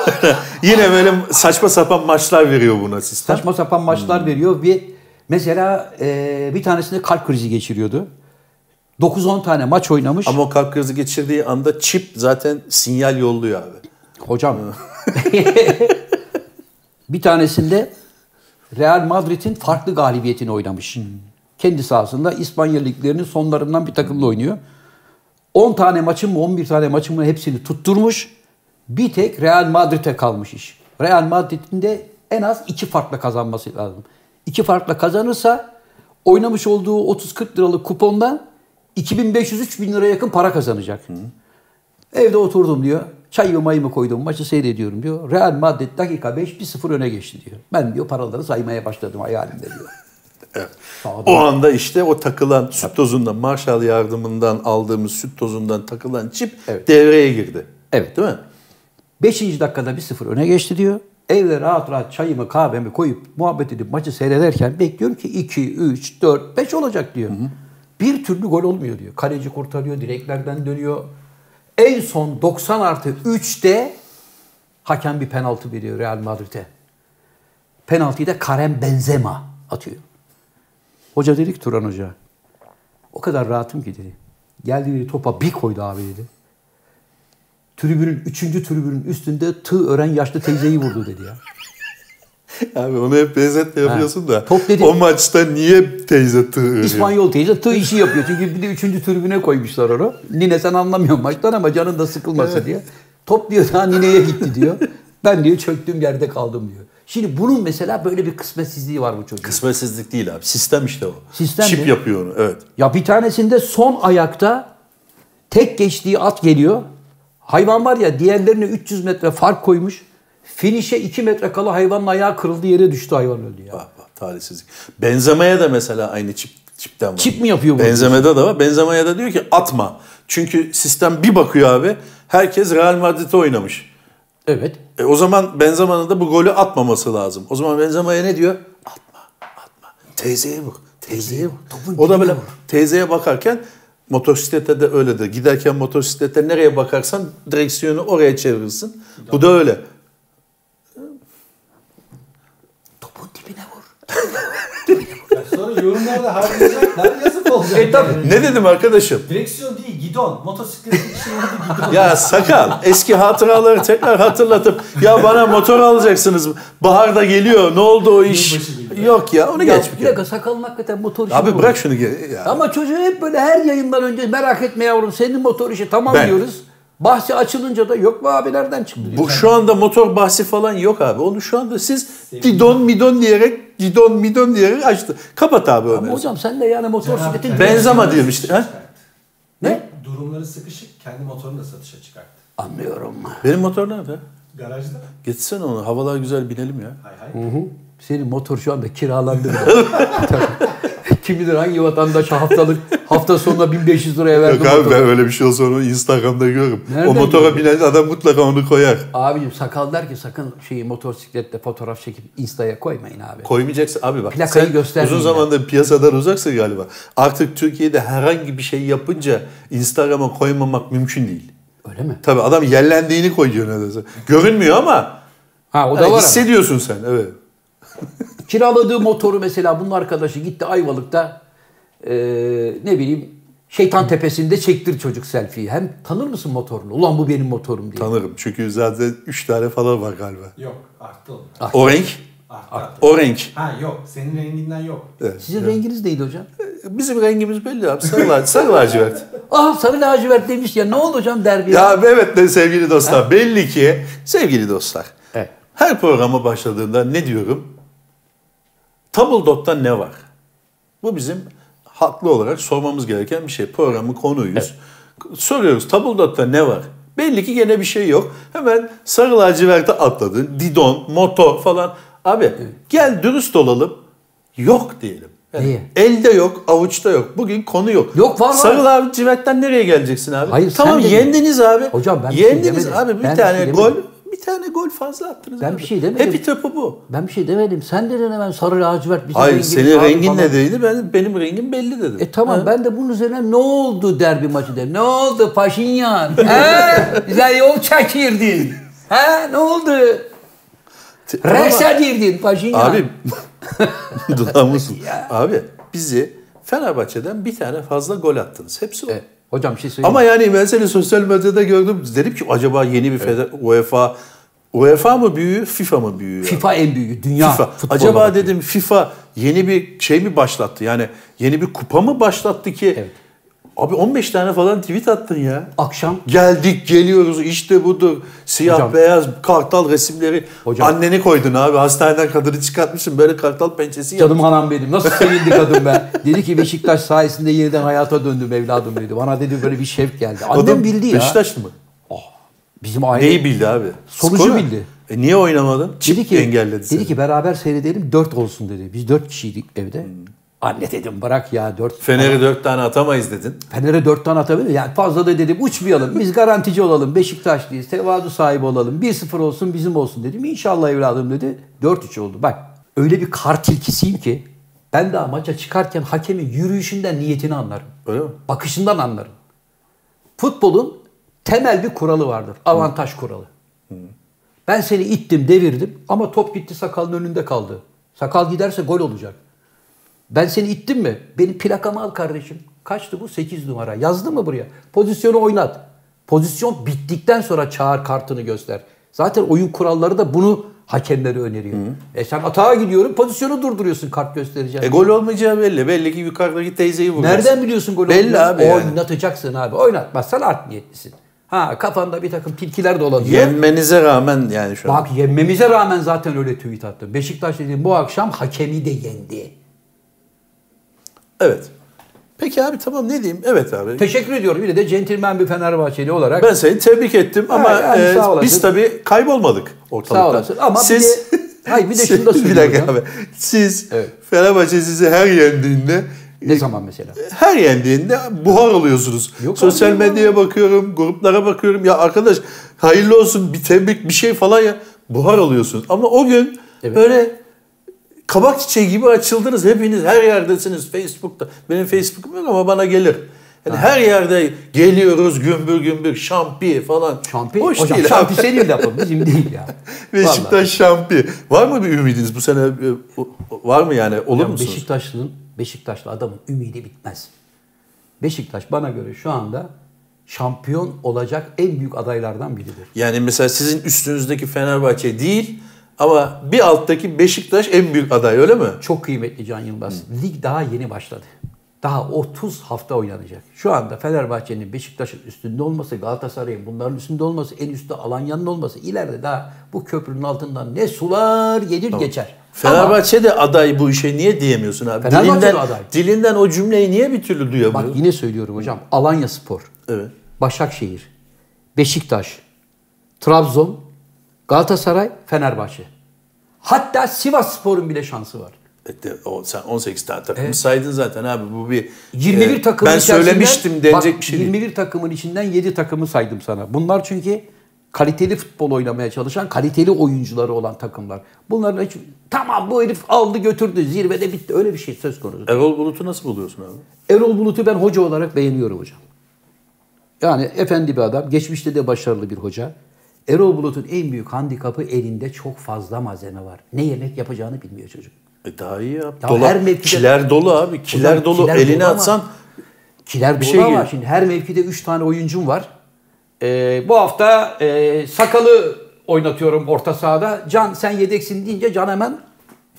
oyna. yine böyle saçma sapan maçlar veriyor buna sistem. Saçma sapan maçlar veriyor. Bir mesela e, bir tanesinde kalp krizi geçiriyordu. 9-10 tane maç oynamış. Ama o kalp krizi geçirdiği anda çip zaten sinyal yolluyor abi. Hocam. bir tanesinde Real Madrid'in farklı galibiyetini oynamış. Kendi sahasında İspanya liglerinin sonlarından bir takımla oynuyor. 10 tane maçın mı 11 tane maçın mı hepsini tutturmuş. Bir tek Real Madrid'e kalmış iş. Real Madrid'in de en az iki farkla kazanması lazım. İki farkla kazanırsa oynamış olduğu 30-40 liralık kupondan 2500-3000 liraya yakın para kazanacak. Evde oturdum diyor. Çayımı mayımı koydum. Maçı seyrediyorum diyor. Real Madrid dakika 5 1-0 öne geçti diyor. Ben diyor paraları saymaya başladım hayalimde diyor. Sağda. O anda işte o takılan süt tozundan, Marshall yardımından aldığımız süt tozundan takılan çip Evet. devreye girdi. Evet. Değil mi? 5. dakikada 1-0 öne geçti diyor. Evde rahat rahat çayımı kahvemi koyup muhabbet edip maçı seyrederken bekliyorum ki 2, 3, 4, 5 olacak diyor. Bir türlü gol olmuyor diyor. Kaleci kurtarıyor, direklerden dönüyor. En son 90 artı 3'te hakem bir penaltı veriyor Real Madrid'e. Penaltıyı da Karim Benzema atıyor. Hoca dedi Turan Hoca, o kadar rahatım ki dedi. Geldi dedi, topa bir koydu abi dedi. Tribünün, üçüncü tribünün üstünde tığ ören yaşlı teyzeyi vurdu dedi ya. Abi onu hep benzetle yapıyorsun da. Top dedi- O maçta niye teyze tığ örüyor? İspanyol teyze tığ işi yapıyor. Çünkü bir de üçüncü tribüne koymuşlar onu. Nine sen anlamıyorsun maçtan ama canın da sıkılmasın diye. Top diyor daha nineye gitti diyor. Ben diyor çöktüğüm yerde kaldım diyor. Şimdi bunun mesela böyle bir kısmetsizliği var bu çocuğun. Kısmetsizlik değil abi. Sistem işte o. Sistem Çip mi? yapıyor onu. Evet. Ya bir tanesinde son ayakta tek geçtiği at geliyor. Hayvan var ya diğerlerine 300 metre fark koymuş. Finişe 2 metre kala hayvanın ayağı kırıldı yere düştü hayvan öldü ya. Bak bak talihsizlik. Benzemeye de mesela aynı çip çipten var. Çip mi yapıyor bu? Benzemede de var. Benzemeye de diyor ki atma. Çünkü sistem bir bakıyor abi. Herkes Real Madrid'e oynamış. Evet. E o zaman Benzema'nın da bu golü atmaması lazım. O zaman Benzema'ya ne diyor? Atma, atma. Teyzeye vur, teyzeye vur. Topun O da böyle vur. teyzeye bakarken motosiklette de öyledir. Giderken motosiklette nereye bakarsan direksiyonu oraya çevirirsin. Bu da öyle. Topun dibine vur. Sonra yorumlarda harcayacaklar yazık olacak. E. Ne dedim arkadaşım? Direksiyon değil gidon. Motosikletin adı gidon. Ya sakal eski hatıraları tekrar hatırlatıp ya bana motor alacaksınız. Baharda geliyor. Ne oldu o iş? Yok ya onu Ya, geç bir bir kere. dakika sakalın hakikaten motor işi Abi bırak olur? şunu. Ya. Ama çocuğu hep böyle her yayından önce merak etme yavrum senin motor işi tamam Ben- diyoruz. Bahsi açılınca da yok mu abi nereden çıktı. Bu şu anda motor bahsi falan yok abi. Onu şu anda siz gidon midon diyerek gidon midon diyerek açtı. Kapat abi Ama onu. hocam sen de yani motosikletin... Cenab-ı Benzema diyorum işte. Ha? Ne? Durumları sıkışık kendi motorunu da satışa çıkarttı. Anlıyorum. Benim motor nerede? Garajda. Getsene onu. Havalar güzel binelim ya. Hay hay. Hı hı. Senin motor şu anda kiralandı. Kim bilir hangi vatandaş haftalık hafta sonuna 1500 liraya verdi Yok abi motoru. ben öyle bir şey olsa onu Instagram'da görürüm. Nereden o motora görüyorsun? binen adam mutlaka onu koyar. Abicim sakal der ki sakın şeyi motosikletle fotoğraf çekip Insta'ya koymayın abi. Koymayacaksın abi bak. Plakayı sen uzun zamandır piyasadan uzaksın galiba. Artık Türkiye'de herhangi bir şey yapınca Instagram'a koymamak mümkün değil. Öyle mi? Tabii adam yerlendiğini koyuyor neredeyse. Görünmüyor ama Ha o da hani var ama. hissediyorsun sen evet. Kiraladığı motoru mesela bunun arkadaşı gitti Ayvalık'ta eee, ne bileyim Şeytan Tepesi'nde çektir çocuk selfie'yi. Hem tanır mısın motorunu? Ulan bu benim motorum diye. Tanırım çünkü zaten 3 tane falan var galiba. Yok arttı oğlum. O renk, Arttı arttı. o renk. Ha yok senin renginden yok. Evet. Sizin renginiz neydi hocam? Bizim rengimiz belli abi. Sarı, sarı lacivert. Ah sarı lacivert demiş ya ne oldu hocam derbi Ya evet de sevgili dostlar belli ki sevgili dostlar. Evet. Her programa başladığında ne diyorum? Tabldot'ta ne var? Bu bizim haklı olarak sormamız gereken bir şey. Programın konuyuz. Soruyoruz Tabldot'ta ne var? Belli ki gene bir şey yok. Hemen sarı laciverte atladın. Didon, motor falan. Abi gel dürüst olalım. Yok diyelim. Yani Niye? elde yok, avuçta yok. Bugün konu yok. Yok, var, var. Sarı lacivertten nereye geleceksin abi? Hayır, tamam yendiniz abi. Hocam ben şey Yendiniz demedim. abi bir Ben tane şey gol, demedim. Bir tane gol fazla attınız Ben abi. bir şey demedim. Hepi topu bu. Ben bir şey demedim. Sen dedin hemen sarı lacivert bizim Hayır senin rengin falan. ne değildi? Ben, benim rengim belli dedim. E tamam Ha. ben de bunun üzerine ne oldu derbi maçı dedim. Ne oldu Paşinyan? He? Güzel yol çekirdin. He? Ne oldu? Rese girdin Paşinyan. Abi dudağımız. abi bizi Fenerbahçe'den bir tane fazla gol attınız. Hepsi o. E, hocam bir şey söyleyeyim. Ama yani ben seni sosyal medyada gördüm. Dedim ki acaba yeni bir feder- UEFA UEFA mı büyüğü, FIFA mı büyüğü? FIFA en büyüğü. Dünya FIFA. Acaba bakıyor. dedim FIFA yeni bir şey mi başlattı? Yani yeni bir kupa mı başlattı ki? Evet. Abi 15 tane falan tweet attın ya. Akşam Geldik geliyoruz işte budur. Siyah Hocam. beyaz kartal resimleri. Hocam. Anneni koydun abi. Hastaneden kadını çıkartmışsın. Böyle kartal pençesi Canım anam benim. Nasıl sevindi kadın be. Dedi ki Beşiktaş sayesinde yeniden hayata döndüm evladım dedi. Bana dedi böyle bir şevk geldi. Annem Adam bildi ya. Beşiktaşlı mı? Bizim aile Neyi bildi abi? Sonucu Skoru. bildi. E niye oynamadın? Çip dedi ki, engelledi dedi seni. ki beraber seyredelim dört olsun dedi. Biz dört kişiydik evde. Anne dedim bırak ya dört. Fener'i dört tane atamayız dedin. Fener'e dört tane atabilir. Yani fazla da dedim uçmayalım. Biz garantici olalım. Beşiktaşlıyız. Tevazu sahibi olalım. 1-0 olsun bizim olsun dedim. İnşallah evladım dedi. 4-3 oldu. Bak öyle bir kar tilkisiyim ki ben daha maça çıkarken hakemin yürüyüşünden niyetini anlarım. Öyle mi? Bakışından anlarım. Futbolun temel bir kuralı vardır. Avantaj kuralı. Ben seni ittim, devirdim ama top gitti sakalın önünde kaldı. Sakal giderse gol olacak. Ben seni ittim mi? Benim plakamı al kardeşim. Kaçtı bu? 8 numara. Yazdı mı buraya? Pozisyonu oynat. Pozisyon bittikten sonra çağır kartını göster. Zaten oyun kuralları da bunu hakemlere öneriyor. E sen atağa gidiyorum pozisyonu durduruyorsun kart göstereceğim. E gol olmayacağı belli. Belli ki yukarıdaki teyzeyi vuracaksın. Nereden biliyorsun gol Belli abi yani. Oynatacaksın abi. Oynatmazsan art niyetlisin. Ha kafanda bir takım tilkiler dolanıyor. Yenmenize rağmen yani şu an. Bak yenmemize rağmen zaten öyle tweet attım. Beşiktaş dediğim bu akşam hakemi de yendi. Evet. Peki abi tamam ne diyeyim? Evet abi. Teşekkür ediyorum. Yine de centilmen bir Fenerbahçeli olarak. Ben seni tebrik ettim ama yani e, biz tabii kaybolmadık ortalıktan. Sağ olasın. Ama bir siz, de- hayır, bir de şunu da bir söyleyeyim dakika hocam. abi. Siz Evet. Fenerbahçe sizi her yendiğinde ne zaman mesela? her yendiğinde buhar oluyorsunuz. Yok Sosyal medyaya bakıyorum, gruplara bakıyorum. Ya arkadaş hayırlı olsun bir tebrik bir şey falan ya. Buhar oluyorsunuz. Ama o gün Evet. böyle kabak çiçeği gibi açıldınız. Hepiniz her yerdesiniz Facebook'ta. Benim Facebook'um yok ama bana gelir. Yani her yerde geliyoruz gümbür gümbür şampi falan. Şampi. Hoş Hocam değil şampi abi. senin lafın bizim değil ya. Beşiktaş şampi. Var mı bir ümidiniz bu sene? e, o- Var mı yani? Olur Vallahi. musunuz? Beşiktaşlı'nın Beşiktaşlı adamın ümidi bitmez. Beşiktaş bana göre şu anda şampiyon olacak en büyük adaylardan biridir. Yani mesela sizin üstünüzdeki Fenerbahçe değil ama bir alttaki Beşiktaş en büyük aday öyle mi? Çok kıymetli Can Yılmaz. Lig daha yeni başladı. Daha 30 hafta oynanacak. Şu anda Fenerbahçe'nin Beşiktaş'ın üstünde olması, Galatasaray'ın bunların üstünde olması, en üstte Alanya'nın olması ileride daha bu köprünün altından ne sular gelir geçer. Fenerbahçe de aday bu işe niye diyemiyorsun abi? Dilinden, aday. dilinden o cümleyi niye bir türlü Ama duyamıyor? bak yine söylüyorum hocam. Alanya Spor, Evet. Başakşehir, Beşiktaş, Trabzon, Galatasaray, Fenerbahçe. Hatta Sivas Spor'un bile şansı var. E o, sen 18 tane takımı saydın zaten abi bu bir 21 e, takımın ben söylemiştim denecek bak, bir şey değil. 21 takımın içinden 7 takımı saydım sana. Bunlar çünkü kaliteli futbol oynamaya çalışan, kaliteli oyuncuları olan takımlar. Bunların hiç tamam bu herif aldı götürdü zirvede bitti öyle bir şey söz konusu. Erol Bulut'u nasıl buluyorsun abi? Erol Bulut'u ben hoca olarak beğeniyorum hocam. Yani efendi bir adam, geçmişte de başarılı bir hoca. Erol Bulut'un en büyük handikapı elinde çok fazla malzeme var. Ne yemek yapacağını bilmiyor çocuk. E daha iyi ya. Ya Dola- her mevkide- kiler dolu abi. Kiler dolu. kiler Eline dolu ama- atsan Kiler Bir şey ama geliyor. şimdi her mevkide 3 tane oyuncum var. Ee, bu hafta e, Sakal'ı oynatıyorum orta sahada. Can sen yedeksin deyince Can hemen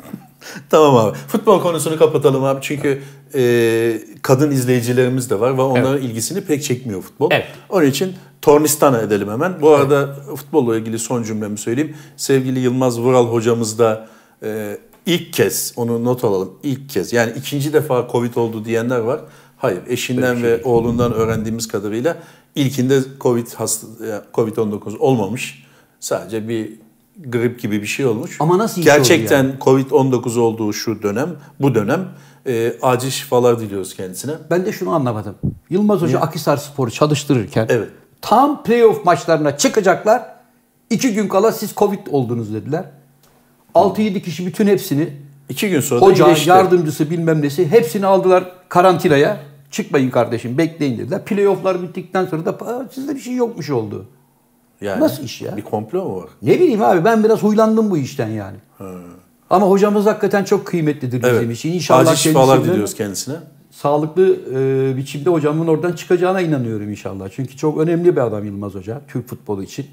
Tamam abi. Futbol konusunu kapatalım abi. Çünkü e, kadın izleyicilerimiz de var ve onların ilgisini pek çekmiyor futbol. Evet. Onun için tornistana edelim hemen. Bu arada futbolla ilgili son cümlemi söyleyeyim. Sevgili Yılmaz Vural hocamız da e, ilk kez, onu not alalım, ilk kez yani ikinci defa Covid oldu diyenler var. Hayır, eşinden ve oğlundan öğrendiğimiz kadarıyla ilkinde Covid hasta, Covid-19 olmamış. Sadece bir grip gibi bir şey olmuş. Ama nasıl Gerçekten Covid-19 olduğu şu dönem, bu dönem e, acil şifalar diliyoruz kendisine. ben de şunu anlamadım. Yılmaz Hoca Akhisar Spor'u çalıştırırken Evet. Tam playoff maçlarına çıkacaklar. İki gün kala siz Covid oldunuz dediler. 6-7 kişi bütün hepsini İki gün sonra hoca, iyileşti. yardımcısı bilmem nesi hepsini aldılar karantinaya. Çıkmayın kardeşim bekleyin dediler. Playoff'lar bittikten sonra da "Aa, sizde bir şey yokmuş oldu. Yani Nasıl iş ya? Bir komplo mu var? Ne bileyim abi ben biraz huylandım bu işten yani. Ama hocamız hakikaten çok kıymetlidir bizim Evet. için. İnşallah acil şifalar diliyoruz kendisine. Sağlıklı e, biçimde hocamın oradan çıkacağına inanıyorum inşallah. Çünkü çok önemli bir adam Yılmaz Hoca Türk futbolu için.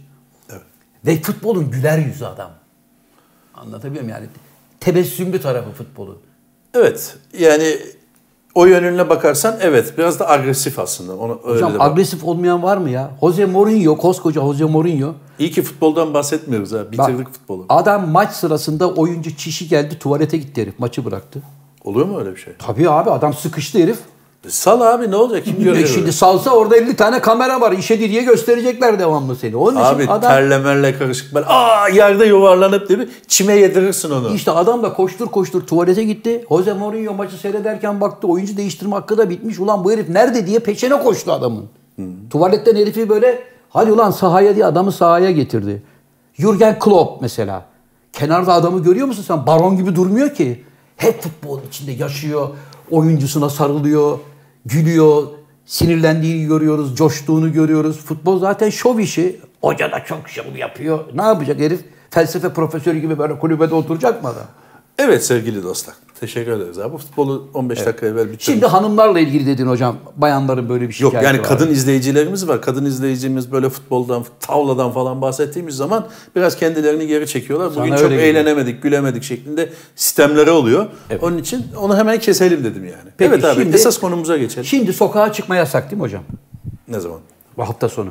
Evet. Ve futbolun güler yüzü adam. Anlatabiliyor muyum yani? Tebessümlü tarafı futbolun. Evet. Yani o yönüne bakarsan evet biraz da agresif aslında. Onu öyle Hocam de bak. agresif olmayan var mı ya? Jose Mourinho, koskoca Jose Mourinho. İyi ki futboldan bahsetmiyoruz ha. Bak, Bitirdik futbolu. Adam maç sırasında oyuncu çişi geldi tuvalete gitti herif. Maçı bıraktı. Oluyor mu öyle bir şey? Tabii abi adam sıkıştı herif. E, Sal abi ne olacak? Kim E görüyor? şimdi salsa orada 50 tane kamera var. İşe diye gösterecekler devamlı seni. Onun Abi için adam terlemerle karışık böyle aa yerde yuvarlanıp değil mi? Çime yedirirsin onu. işte adam da koştur koştur tuvalete gitti. Jose Mourinho maçı seyrederken baktı oyuncu değiştirme hakkı da bitmiş. Ulan bu herif nerede diye peşine koştu adamın. Tuvaletten herifi böyle hadi ulan sahaya diye adamı sahaya getirdi. Jurgen Klopp mesela. Kenarda adamı görüyor musun sen? Baron gibi durmuyor ki. Hep futbolun içinde yaşıyor. Oyuncusuna sarılıyor. Gülüyor. Sinirlendiğini görüyoruz. Coştuğunu görüyoruz. Futbol zaten şov işi. Hoca da çok şov yapıyor. Ne yapacak herif? Felsefe profesörü gibi böyle kulübede oturacak mı adam? Evet sevgili dostlar. Teşekkür ederiz abi. Futbolu 15 dakika evvel bitirdik. Şimdi hanımlarla ilgili dedin hocam. Bayanların böyle bir Yok şikayeti yani var. kadın izleyicilerimiz var. Kadın izleyicimiz böyle futboldan, tavladan falan bahsettiğimiz zaman biraz kendilerini geri çekiyorlar. Bugün Sana çok öyle geliyor. eğlenemedik, gülemedik şeklinde sistemleri oluyor. Onun için onu hemen keselim dedim yani. Peki, evet abi şimdi- esas konumuza geçelim. Şimdi sokağa çıkma yasak değil mi hocam? Ne zaman? Bu hafta sonu.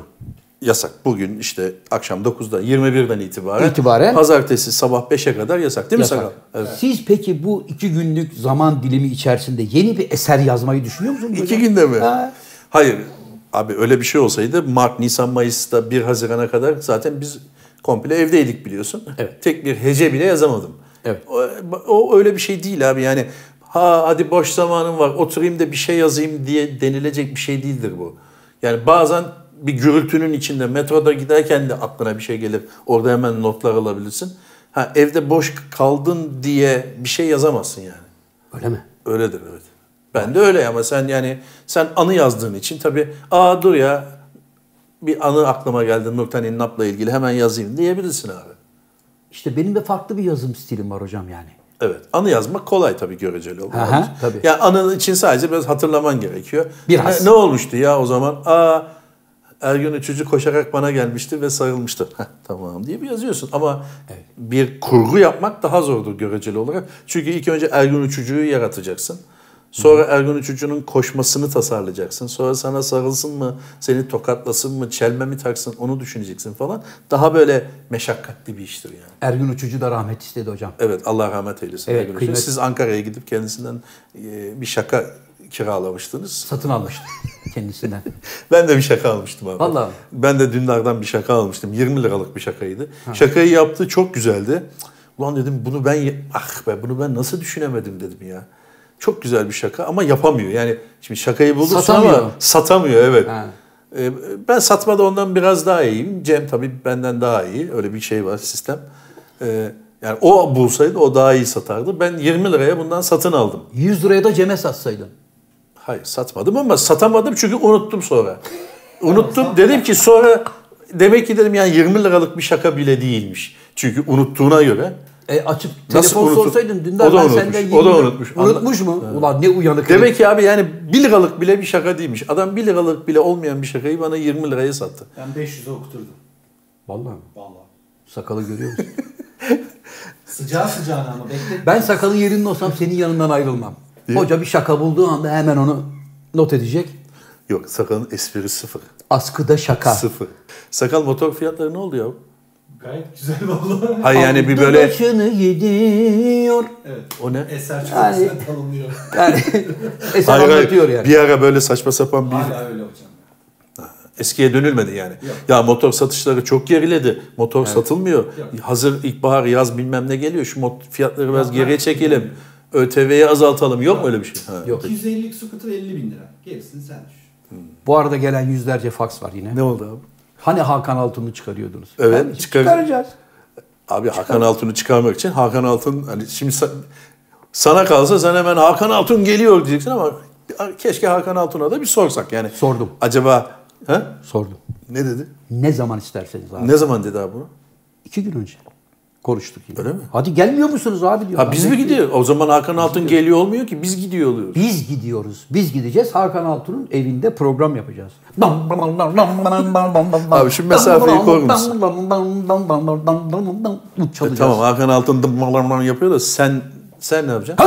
Yasak. Bugün işte akşam 9'da 21'den itibaren, İtibaren- pazartesi sabah 5'e kadar yasak değil mi Yasak. Sakal? Evet. Siz peki bu iki günlük zaman dilimi içerisinde yeni bir eser yazmayı düşünüyor musunuz? İki hocam? günde mi? Ha. Hayır. Abi öyle bir şey olsaydı Mart, Nisan, Mayıs'ta 1 Haziran'a kadar zaten biz komple evdeydik biliyorsun. Evet. Tek bir hece bile yazamadım. Evet. O, o öyle bir şey değil abi yani ha hadi boş zamanım var oturayım da bir şey yazayım diye denilecek bir şey değildir bu. Yani bazen bir gürültünün içinde metroda giderken de aklına bir şey gelir. Orada hemen notlar alabilirsin. Ha evde boş kaldın diye bir şey yazamazsın yani. Öyle mi? Öyledir evet. Ben de öyle ama sen yani sen anı yazdığın için tabii aa dur ya bir anı aklıma geldi Nurten İnnap'la ilgili hemen yazayım diyebilirsin abi. İşte benim de farklı bir yazım stilim var hocam yani. Evet. Anı yazmak kolay tabii göreceli olarak. Aha, tabii. Yani anı için sadece biraz hatırlaman gerekiyor. Biraz. Ne, ne olmuştu ya o zaman? Aa Ergün Üçücü koşarak bana gelmişti ve sarılmıştı. Heh, tamam diye bir yazıyorsun. Ama bir kurgu yapmak daha zordur göreceli olarak. Çünkü ilk önce Ergün Üçücü'yü yaratacaksın. Sonra Ergun Üçücü'nün koşmasını tasarlayacaksın. Sonra sana sarılsın mı, seni tokatlasın mı, çelme mi taksın onu düşüneceksin falan. Daha böyle meşakkatli bir iştir yani. Ergün Uçucu da rahmet istedi hocam. Evet Allah rahmet eylesin. Evet, Ergun Üçücü. kıymet- Siz Ankara'ya gidip kendisinden e, bir şaka kiralamıştınız. Satın almıştı kendisinden. Ben de bir şaka almıştım abi. Vallahi. Ben de dünlerden bir şaka almıştım. 20 liralık bir şakaydı. Şakayı yaptı çok güzeldi. Ulan dedim bunu ben ah be bunu ben nasıl düşünemedim dedim ya. Çok güzel bir şaka ama yapamıyor. Yani şimdi şakayı bulursun Satamıyor. ama satamıyor evet. Ha. Ee, ben satmada ondan biraz daha iyiyim. Cem tabii benden daha iyi. Öyle bir şey var sistem. Ee, yani o bulsaydı o daha iyi satardı. Ben 20 liraya bundan satın aldım. 100 liraya da Cem'e satsaydın. Hayır satmadım ama satamadım çünkü unuttum sonra. Unuttum dedim ki sonra demek ki dedim yani 20 liralık bir şaka bile değilmiş. Çünkü unuttuğuna göre. E açıp Nasıl telefon unutup- sorsaydın dünden O da ben unutmuş, senden o da 20 unutmuş. Unutmuş mu? Ulan ne uyanık. Demek ki abi yani 1 liralık bile bir şaka değilmiş. Adam 1 liralık bile olmayan bir şakayı bana 20 liraya sattı. Ben 500'e okuturdum. Vallahi mi? Vallahi. Sakalı görüyor musun? Sıcağı sıcağına ama bekle. ben sakalın yerinde olsam senin yanından ayrılmam. Hoca bir şaka bulduğu anda hemen onu not edecek. Yok sakalın esprisi sıfır. Askıda şaka. Sıfır. Sakal motor fiyatları ne oldu ya? Gayet güzel vallahi. Hayır yani bir böyle... başını gidiyor. Evet. O ne? Eser çok Yani- güzel tanımlıyor. Yani eser Hayır, hayır. anlatıyor yani. Bir ara böyle saçma sapan bir Hala öyle hocam. Eskiye dönülmedi yani. Yok. Ya motor satışları çok geriledi. Motor satılmıyor. Yok. Hazır ilkbahar yaz bilmem ne geliyor. Şu mot- fiyatları biraz Yok, geriye yok. ÖTV'yi azaltalım. Yok mu öyle bir şey? Ha. Yok. 250'lik scooter 50 bin lira. Gerisini sen düşün. Bu arada gelen yüzlerce faks var yine. Ne oldu abi? Hani Hakan Altun'u çıkarıyordunuz? Evet, Kardeşim, çıkar- Çıkaracağız. Abi Hakan Altun'u çıkarmak için Hakan Altun hani şimdi sa- sana kalsa sen hemen Hakan Altun geliyor diyeceksin ama keşke Hakan Altun'a da bir sorsak yani. Sordum. Acaba ha? Sordum. Ne dedi? Ne zaman isterseniz abi. Ne zaman dedi abi bunu? İki gün önce. Konuştuk yine. Öyle mi? Hadi gelmiyor musunuz abi diyor. Ha biz mi gidiyor? O zaman Hakan Altun geliyor olmuyor ki biz gidiyor oluyoruz. Biz gidiyoruz. Biz gideceğiz. Hakan Altun'un evinde program yapacağız. Abi şu mesafeyi korur musun? E, Çalacağız. tamam Hakan Altun dım yapıyor da sen sen ne yapacaksın?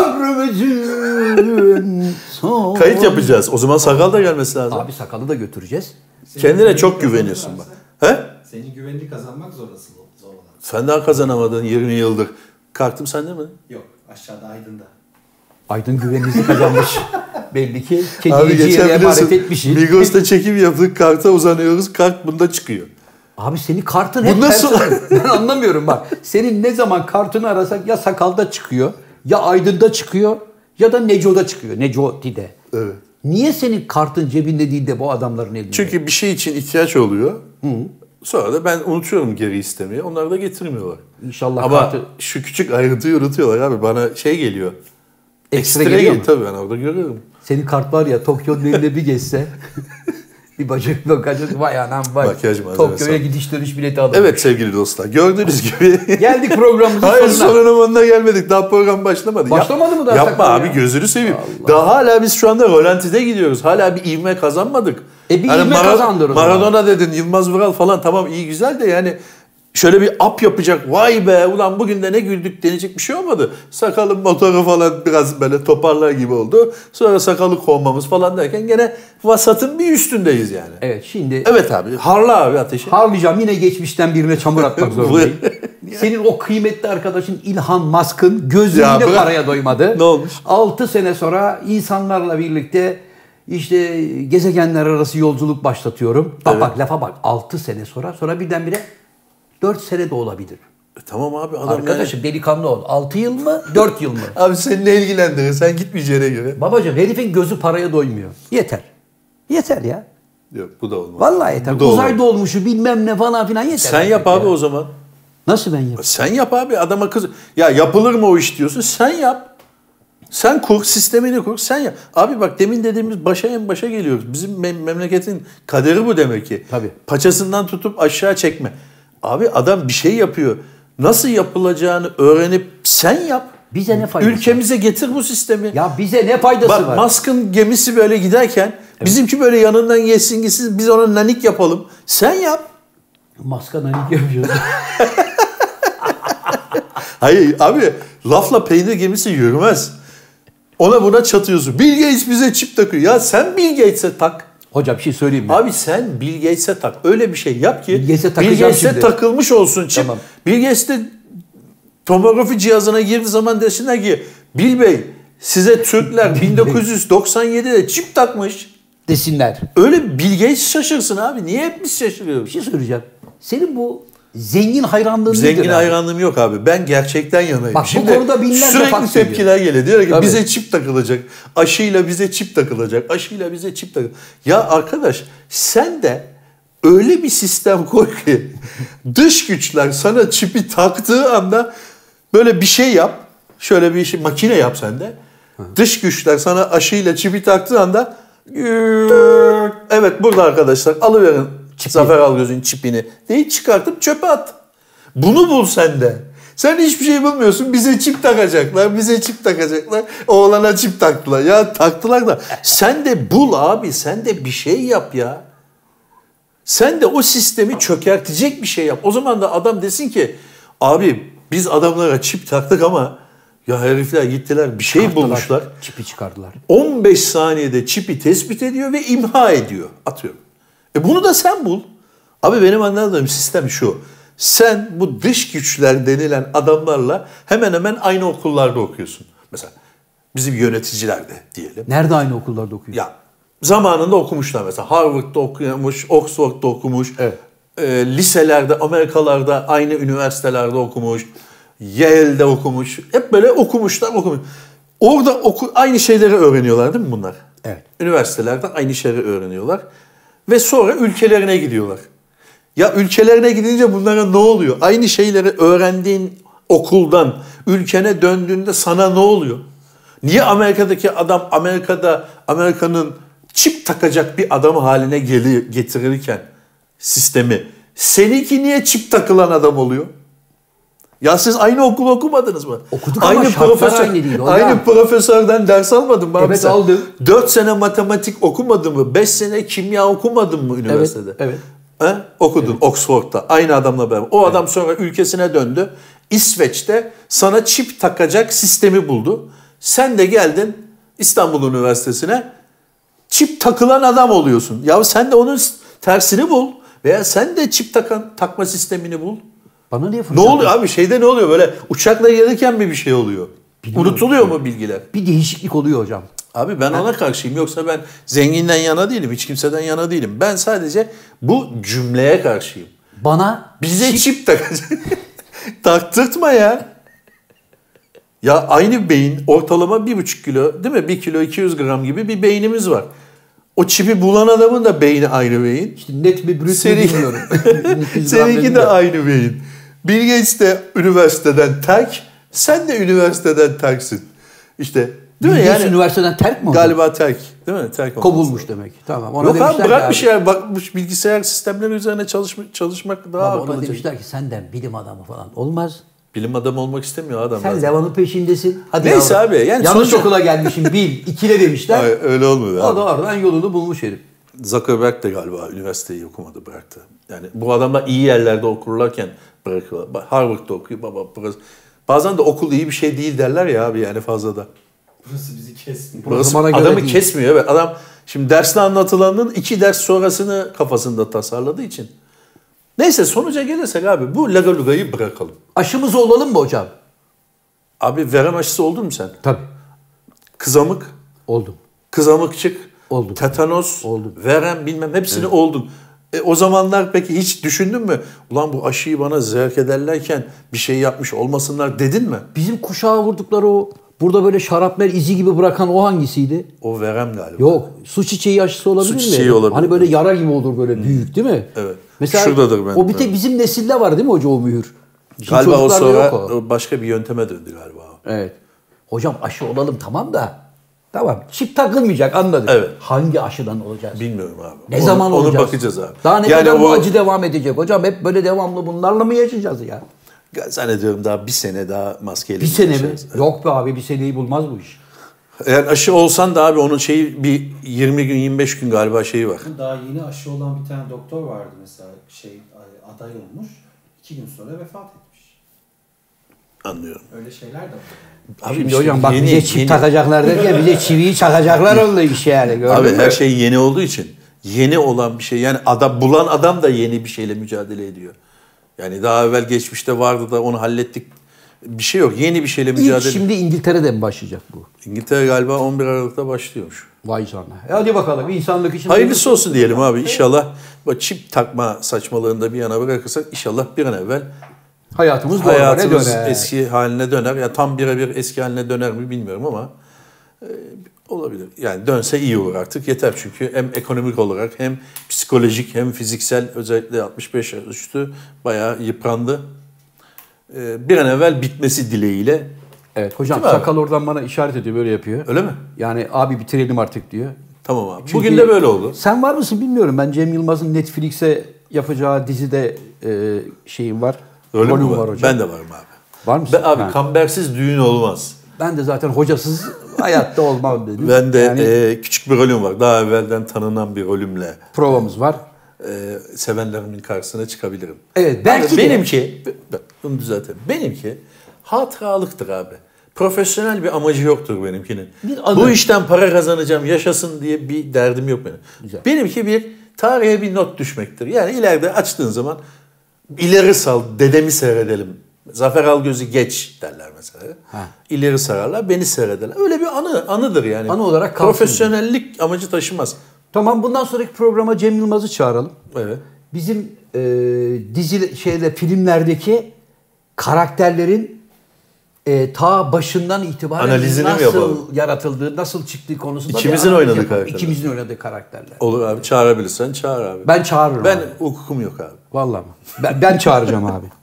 Kayıt yapacağız. O zaman sakal da gelmesi lazım. Abi sakalı da götüreceğiz. Kendine çok güveniyorsun bak. He? Senin güvenini kazanmak zorlasın zor olan. Sen daha kazanamadın 20 yıldır. Kalktım sende mi? Yok aşağıda Aydın'da. Aydın güveninizi kazanmış. Belli ki biliyorsun emanet etmişsin. Migros'ta çekim yaptık. Karta uzanıyoruz. Kart bunda çıkıyor. Abi senin kartın hep Bu nasıl-. Ben anlamıyorum bak. Senin ne zaman kartını arasak ya sakalda çıkıyor, ya Aydın'da çıkıyor, ya da Neco'da çıkıyor. Neco Dide. Evet. Niye senin kartın cebinde değil de bu adamların elinde? Çünkü bir şey için ihtiyaç oluyor. Sonra da ben unutuyorum geri istemeyi. Onlar da getirmiyorlar. İnşallah Ama kartı şu küçük ayrıntıyı unutuyorlar abi. Bana şey geliyor. ekstra geliyor mu? Tabii ben orada görüyorum. Senin kart var ya Tokyo'nun elinde bir geçse bir bacak bakacak vay anam vay. Makyaj Tokyo'ya gidiş dönüş bileti aldım. Evet sevgili dostlar. Gördüğünüz gibi. Geldik programımızın Hayır sonuna. sonuna gelmedik. Daha program başlamadı. Başlamadı mı daha Yapma abi ya? gözünü seveyim. Daha hala biz şu anda rolantide gidiyoruz. Hala bir ivme kazanmadık. E bir ivme kazandır o zaman. Maradona dedin, Yılmaz Vural falan tamam iyi güzel de yani şöyle bir ap yapacak. Vay be ulan bugün de ne güldük denecek bir şey olmadı. Sakalın motoru falan biraz böyle toparlar gibi oldu. Sonra sakalı kovmamız falan derken gene vasatın bir üstündeyiz yani. Evet şimdi Evet abi harla abi ateşi. harlayacağım yine geçmişten birine çamur atmak zorundayım. Senin o kıymetli arkadaşın İlhan Mask'ın gözü Ya yine bırak. paraya doymadı. Ne olmuş? 6 sene sonra insanlarla birlikte işte gezegenler arası yolculuk başlatıyorum. Bak bak lafa bak 6 sene sonra sonra birdenbire 4 sene de olabilir. E, tamam abi adam Arkadaşım delikanlı ol. 6 yıl mı 4 yıl mı? yani- Abi seni ne ilgilendirir? Sen gitmeyeceğine göre. Babacım herifin gözü paraya doymuyor. Yeter. Yeter ya. Yok bu da olmaz. Vallahi yeter. Bu da olmaz. Uzayda olmuşu bilmem ne falan filan yeter. Sen yap ya. abi o zaman. Nasıl ben yapayım? Sen yap abi adama kız. Ya yapılır mı o iş diyorsun sen yap. Sen kur sistemini kur sen yap. Abi bak demin dediğimiz başa en başa geliyoruz. Bizim mem- memleketin kaderi bu demek ki. Tabii. Paçasından tutup aşağı çekme. Abi adam bir şey yapıyor. Nasıl yapılacağını öğrenip sen yap. Bize ne faydası var? Ülkemize getir bu sistemi. Ya bize ne faydası Bak var? Musk'ın gemisi böyle giderken bizimki böyle yanından geçsin gitsin biz ona nanik yapalım. Sen yap. Maska nanik yapıyoruz. Hayır abi lafla peynir gemisi yürümez. Ona buna çatıyorsun. Bill Gates bize çip takıyor. Ya sen Bill Gates'e tak. Hocam bir şey söyleyeyim mi? Abi sen Bill Gates'e tak. Öyle bir şey yap ki Bill Gates'e Bill Gates'e takılmış olsun çip. Tamam. Bill Gates de tomografi cihazına girdiği zaman desinler ki Bill Bey size Türkler 1997'de çip takmış. Desinler. Öyle Bill Gates şaşırsın abi. Niye hep biz şaşırıyoruz? Bir şey söyleyeceğim. Senin bu zengin hayranlığın Zengin hayranlığım yok abi. Ben gerçekten yanayım. Bak bu konuda binlerce sürekli tepkiler geliyor. Diyor ki Tabii. bize çip takılacak. Aşıyla bize çip takılacak. Aşıyla bize çip takılacak. Ya arkadaş sen de öyle bir sistem koy ki dış güçler sana çipi taktığı anda böyle bir şey yap. Şöyle bir şey makine yap sen de. Dış güçler sana aşıyla çipi taktığı anda evet burada arkadaşlar alıverin Zafer Algöz'ün çipini deyip çıkartıp çöpe at. Bunu bul sen de. Sen hiçbir şey bilmiyorsun. Bize çip takacaklar. Bize çip takacaklar. Oğlana çip taktılar. Ya taktılar da sen de bul abi. Sen de bir şey yap ya. Sen de o sistemi çökertecek bir şey yap. O zaman da adam desin ki abi biz adamlara çip taktık ama ya herifler gittiler bir şey bulmuşlar. Çipi çıkardılar. 15 saniyede çipi tespit ediyor ve imha ediyor. Atıyor. E bunu da sen bul. Abi benim anladığım sistem şu. Sen bu dış güçler denilen adamlarla hemen hemen aynı okullarda okuyorsun. Mesela bizim yöneticiler de diyelim. Nerede aynı okullarda okuyor? Ya zamanında okumuşlar mesela. Harvard'da okumuş, Oxford'da okumuş. Evet. e, liselerde, Amerikalarda aynı üniversitelerde okumuş. Yale'de okumuş. Hep böyle okumuşlar, okumuş. Orada oku, aynı şeyleri öğreniyorlar değil mi bunlar? Evet. Üniversitelerde aynı şeyleri öğreniyorlar. Ve sonra ülkelerine gidiyorlar. Ya ülkelerine gidince bunlara ne oluyor? Aynı şeyleri öğrendiğin okuldan ülkene döndüğünde sana ne oluyor? Niye Amerika'daki adam Amerika'da Amerika'nın çip takacak bir adam haline getirirken sistemi seninki niye çip takılan adam oluyor? Ya siz aynı okul okumadınız mı? Okuduk ama şartlar aynı değil hocam. Aynı profesörden ders almadın mı Evet, sen? aldım. 4 sene matematik okumadın mı? 5 sene kimya okumadın mı üniversitede? evet. He? Okudun Oxford'da. Aynı adamla beraber. O adam sonra ülkesine döndü. İsveç'te sana çip takacak sistemi buldu. Sen de geldin İstanbul Üniversitesi'ne çip takılan adam oluyorsun. Ya sen de onun tersini bul. Veya sen de çip takan takma sistemini bul. Bana niye Ne fırsat oluyor abi? Şeyde ne oluyor? Böyle uçakla gelirken mi bir şey oluyor? Unutuluyor mu bilgiler? Bir değişiklik oluyor hocam. Abi ben ona karşıyım. Yoksa ben zenginden yana değilim. Hiç kimseden yana değilim. Ben sadece bu cümleye karşıyım. Bana Bize çip, takacak. Taktırtma ya. Ya aynı beyin ortalama bir buçuk kilo değil mi? Bir kilo 200 gram gibi bir beynimiz var. O çipi bulan adamın da beyni aynı beyin. işte net bir brüt Senin- bilmiyorum. Seninki de aynı beyin. Bill Gates de üniversiteden terk, sen de üniversiteden terksin. İşte değil mi yani? üniversiteden terk mi oldu? Galiba terk. Değil mi? Terk olması Kovulmuş demek. Tamam. Ona Yok abi bırakmış abi- yani bakmış bilgisayar sistemleri üzerine çalışma, çalışmak daha Baba ona demişler ki senden bilim adamı falan olmaz. Bilim adamı olmak istemiyor adam. Sen. Levan'ın peşindesin. Hadi Neyse yavrum. abi, yani Yanlış sonuçta- okula gelmişim bil. İkile demişler. Hayır, öyle olmuyor O abi. da oradan yolunu bulmuş herif. Zuckerberg de galiba üniversiteyi okumadı bıraktı. Yani bu adamlar iyi yerlerde okurlarken bırakıyorlar. Bak, Harvard'da okuyor baba. burası- Bazen de okul iyi bir şey değil derler ya abi yani fazla da. Burası bizi kesmiyor. Burası bana adamı değil. kesmiyor evet. Adam şimdi derste anlatılanın iki ders sonrasını kafasında tasarladığı için. Neyse sonuca gelirsek abi bu lagalugayı bırakalım. Aşımız olalım mı hocam? Abi verem aşısı oldun mu sen? Tabii. Kızamık, Oldum. kızamıkçık, Oldum. tetanos, Oldum. verem bilmem hepsini oldun. E, o zamanlar peki hiç düşündün mü? Ulan bu aşıyı bana zevk ederlerken bir şey yapmış olmasınlar dedin mi? Bizim kuşağa vurdukları o burada böyle şarapnel izi gibi bırakan o hangisiydi? O verem galiba. Yok. Su çiçeği aşısı olabilir Su mi? çiçeği olabilir. Hani böyle yara gibi olur böyle büyük değil mi? Evet. Mesela Şuradadır ben. o bir tek bizim nesilde var değil mi hoca o mühür? Şimdi Galiba o sonra o başka bir yönteme döndü galiba. Evet. Hocam aşı olalım tamam da. Tamam. Çip takılmayacak anladık. Evet. Hangi aşıdan olacağız? Bilmiyorum abi. Ne Onu- zaman onu olacağız? bakacağız abi. Daha ne Yani kadar bu acı devam edecek hocam? Hep böyle devamlı bunlarla mı yaşayacağız ya? Zannediyorum daha bir sene daha maskeyle. Bir sene mi? yaşarız. Yok be abi bir seneyi bulmaz bu iş. Eğer aşı olsan da abi onun şeyi bir 20 gün 25 gün galiba şeyi var. Daha yeni aşı olan bir tane doktor vardı mesela şey aday olmuş. iki gün sonra vefat etmiş. Anlıyorum. Öyle şeyler de var. Abi Şimdi işte hocam bak yeni- bize çip yeni- takacaklar derken bize çiviyi çakacaklar oldu işe yani. Gördün Abi mü? her şey yeni olduğu için yeni olan bir şey yani adam bulan adam da yeni bir şeyle mücadele ediyor. Yani daha evvel geçmişte vardı da onu hallettik. Bir şey yok. Yeni bir şeyle İlk mücadele. şimdi İngiltere'de mi başlayacak bu? İngiltere galiba 11 Aralık'ta başlıyormuş. Vay canına. E Hadi bakalım insanlık için. Hayırlısı olsun diyelim abi. İnşallah bu çip takma saçmalığında bir yana bırakırsak inşallah bir an evvel Hayatımız normale döner. eski haline döner. Ya tam birebir eski haline döner mi bilmiyorum ama e, olabilir. Yani dönse iyi olur artık. Yeter çünkü hem ekonomik olarak hem psikolojik hem fiziksel özellikle 65 yaş üstü bayağı yıprandı. E, bir an evvel bitmesi dileğiyle. Evet hocam Değil mi abi? sakal oradan bana işaret ediyor böyle yapıyor. Öyle mi? Yani abi bitirelim artık diyor. Tamam abi. Çünkü Bugün de böyle oldu. Sen var mısın bilmiyorum. Ben Cem Yılmaz'ın Netflix'e yapacağı dizide e, şeyim var. Öyle rolüm mi var? var hocam. Ben de varım abi. Var mısın? Ben, abi Ha. kambersiz düğün olmaz. Ben de zaten hocasız hayatta olmam dedim. Ben de Yani e, küçük bir rolüm var. Daha evvelden tanınan bir rolümle provamız var. e, sevenlerimin karşısına çıkabilirim. Evet, belki de- benimki bunu düzeltelim. Benimki hatıralıktır abi. Profesyonel bir amacı yoktur benimkinin. Bir. Bu işten para kazanacağım, yaşasın diye bir derdim yok benim. Güzel. Benimki bir tarihe bir not düşmektir. Yani ileride açtığın zaman ileri sal, dedemi seyredelim. Zafer Algöz'ü geç derler mesela. Ha. İleri sararlar, beni seyrederler. Öyle bir anı, anıdır yani. Anı olarak kalsın Profesyonellik amacı taşımaz. Tamam bundan sonraki programa Cem Yılmaz'ı çağıralım. Evet. Bizim e, dizi şeyde filmlerdeki karakterlerin e, ta başından itibaren Analizini nasıl yapalım? yaratıldığı, nasıl çıktığı konusunda İkimizin oynadığı karakterler. İkimizin oynadığı karakterler. Olur abi çağırabilirsen çağır abi. Ben çağırırım Ben abi. hukukum yok abi. Vallahi mi? Ben, ben çağıracağım abi.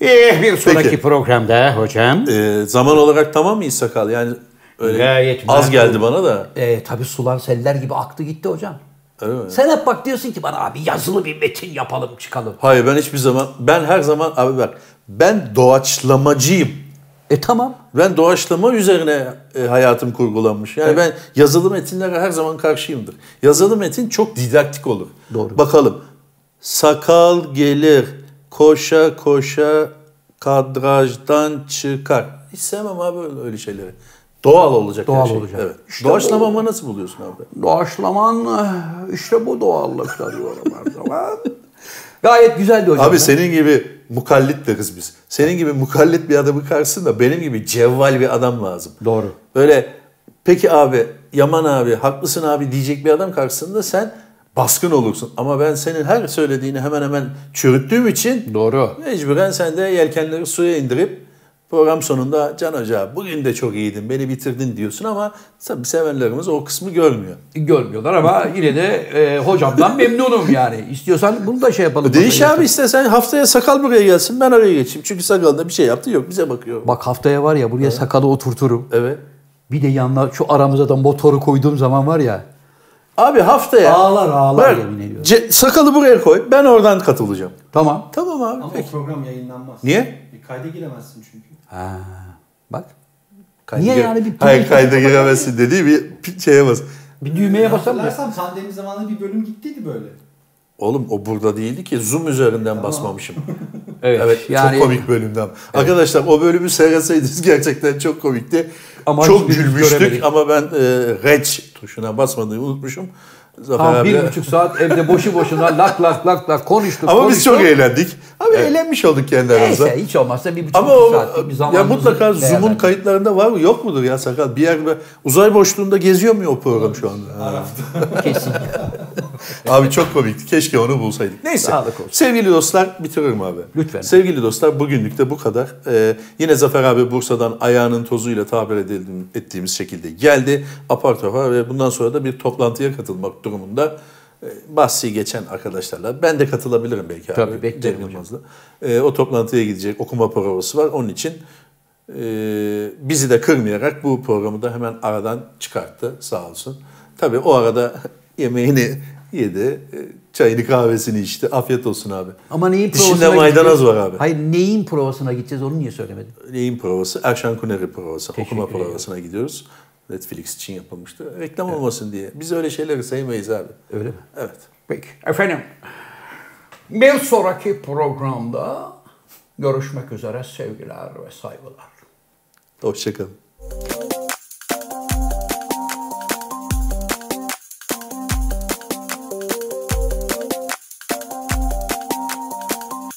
Eh, bir sonraki Peki. programda hocam. Ee, zaman olarak tamam mıyız sakal? Yani öyle Gayet az geldi bana da. E, tabii sular seller gibi aktı gitti hocam. Öyle mi? Sen hep bak diyorsun ki bana abi yazılı bir metin yapalım çıkalım. Hayır ben hiçbir zaman ben her zaman abi bak ben doğaçlamacıyım. E tamam. Ben doğaçlama üzerine e, hayatım kurgulanmış. Yani ben yazılı metinlere her zaman karşıyımdır. Yazılı metin çok didaktik olur. Doğru. Bakalım. Sakal gelir koşa koşa kadrajdan çıkar. Hiç sevmem abi öyle, şeyleri. Doğal olacak Doğal her şey. olacak. Evet. İşte Doğaçlamamı nasıl buluyorsun abi? Doğaçlaman işte bu doğallıkta diyorum her zaman. Gayet güzeldi hocam. Abi senin gibi mukallit deriz biz. Senin gibi mukallit bir adamı karşısında benim gibi cevval bir adam lazım. Doğru. Böyle peki abi Yaman abi haklısın abi diyecek bir adam karşısında sen baskın olursun. Ama ben senin her söylediğini hemen hemen çürüttüğüm için Doğru. mecburen sen de yelkenleri suya indirip program sonunda Can Hoca bugün de çok iyiydin beni bitirdin diyorsun ama tabii sevenlerimiz o kısmı görmüyor. Görmüyorlar ama yine de e, hocamdan memnunum yani. İstiyorsan bunu da şey yapalım. Değiş abi istesen haftaya sakal buraya gelsin ben araya geçeyim. Çünkü sakalda bir şey yaptı yok bize bakıyor. Bak haftaya var ya buraya sakalı oturturum. Evet. Bir de yanına şu aramıza da motoru koyduğum zaman var ya. Abi haftaya Ağlar, ağlar Bak, yemin ediyorum. ce- sakalı buraya koy ben oradan katılacağım. Tamam. Tamam abi Ama peki. o program yayınlanmaz. Niye? E, kayda giremezsin çünkü. Ha, bak. Kayda Niye yani bir Hayır kayda giremezsin dediği bir şeye bas. Bir düğmeye basam ya. Hatırlarsan pandemi zamanında bir bölüm gittiydi böyle. Oğlum o burada değildi ki Zoom üzerinden basmamışım. Evet. Evet yani çok komik bölümden. Arkadaşlar o bölümü seyretseydiniz gerçekten çok komikti. Ama çok gülmüştük göremedik. ama ben e, reç tuşuna basmayı unutmuşum. Zafer Tam abi. bir buçuk saat evde boşu boşuna lak lak lak lak konuştuk. Ama biz konuştuk. çok eğlendik. Abi eğlenmiş olduk kendi aramızda. Neyse hiç olmazsa bir buçuk Ama o, saatlik bir ya zamanımızı mutlaka Zoom'un kayıtlarında var mı? Yok mudur ya sakal? Bir yer uzay boşluğunda geziyor mu o program şu anda? Kesin. Abi çok komikti. Keşke onu bulsaydık. Neyse. Sağlık olsun. Sevgili dostlar bitiririm abi. Lütfen. Sevgili dostlar bugünlük de bu kadar. Ee, yine Zafer abi Bursa'dan ayağının tozuyla tabir edildim, ettiğimiz şekilde geldi. Apar topar ve bundan sonra da bir toplantıya katılmak durumunda. Ee, bahsi geçen arkadaşlarla. Ben de katılabilirim belki abi. Tabii, beklerim Cem. Yılmaz'la. Ee, o toplantıya gidecek okuma provası var. Onun için e, bizi de kırmayarak bu programı da hemen aradan çıkarttı sağ olsun. Tabii o arada yemeğini yedi. E, Çayını kahvesini içti. Afiyet olsun abi. Ama neyin Dişinde provasına maydanoz gideceğiz? var abi. Hayır neyin provasına gideceğiz onu niye söylemedin? Neyin provası? Erşan Kuneri provası. Teşekkür Okuma ederim. provasına gidiyoruz. Netflix için yapılmıştı. Reklam olmasın diye. Biz öyle şeyleri saymayız abi. Öyle mi? Evet. Peki. Efendim bir sonraki programda görüşmek üzere sevgiler ve saygılar. Hoşçakalın.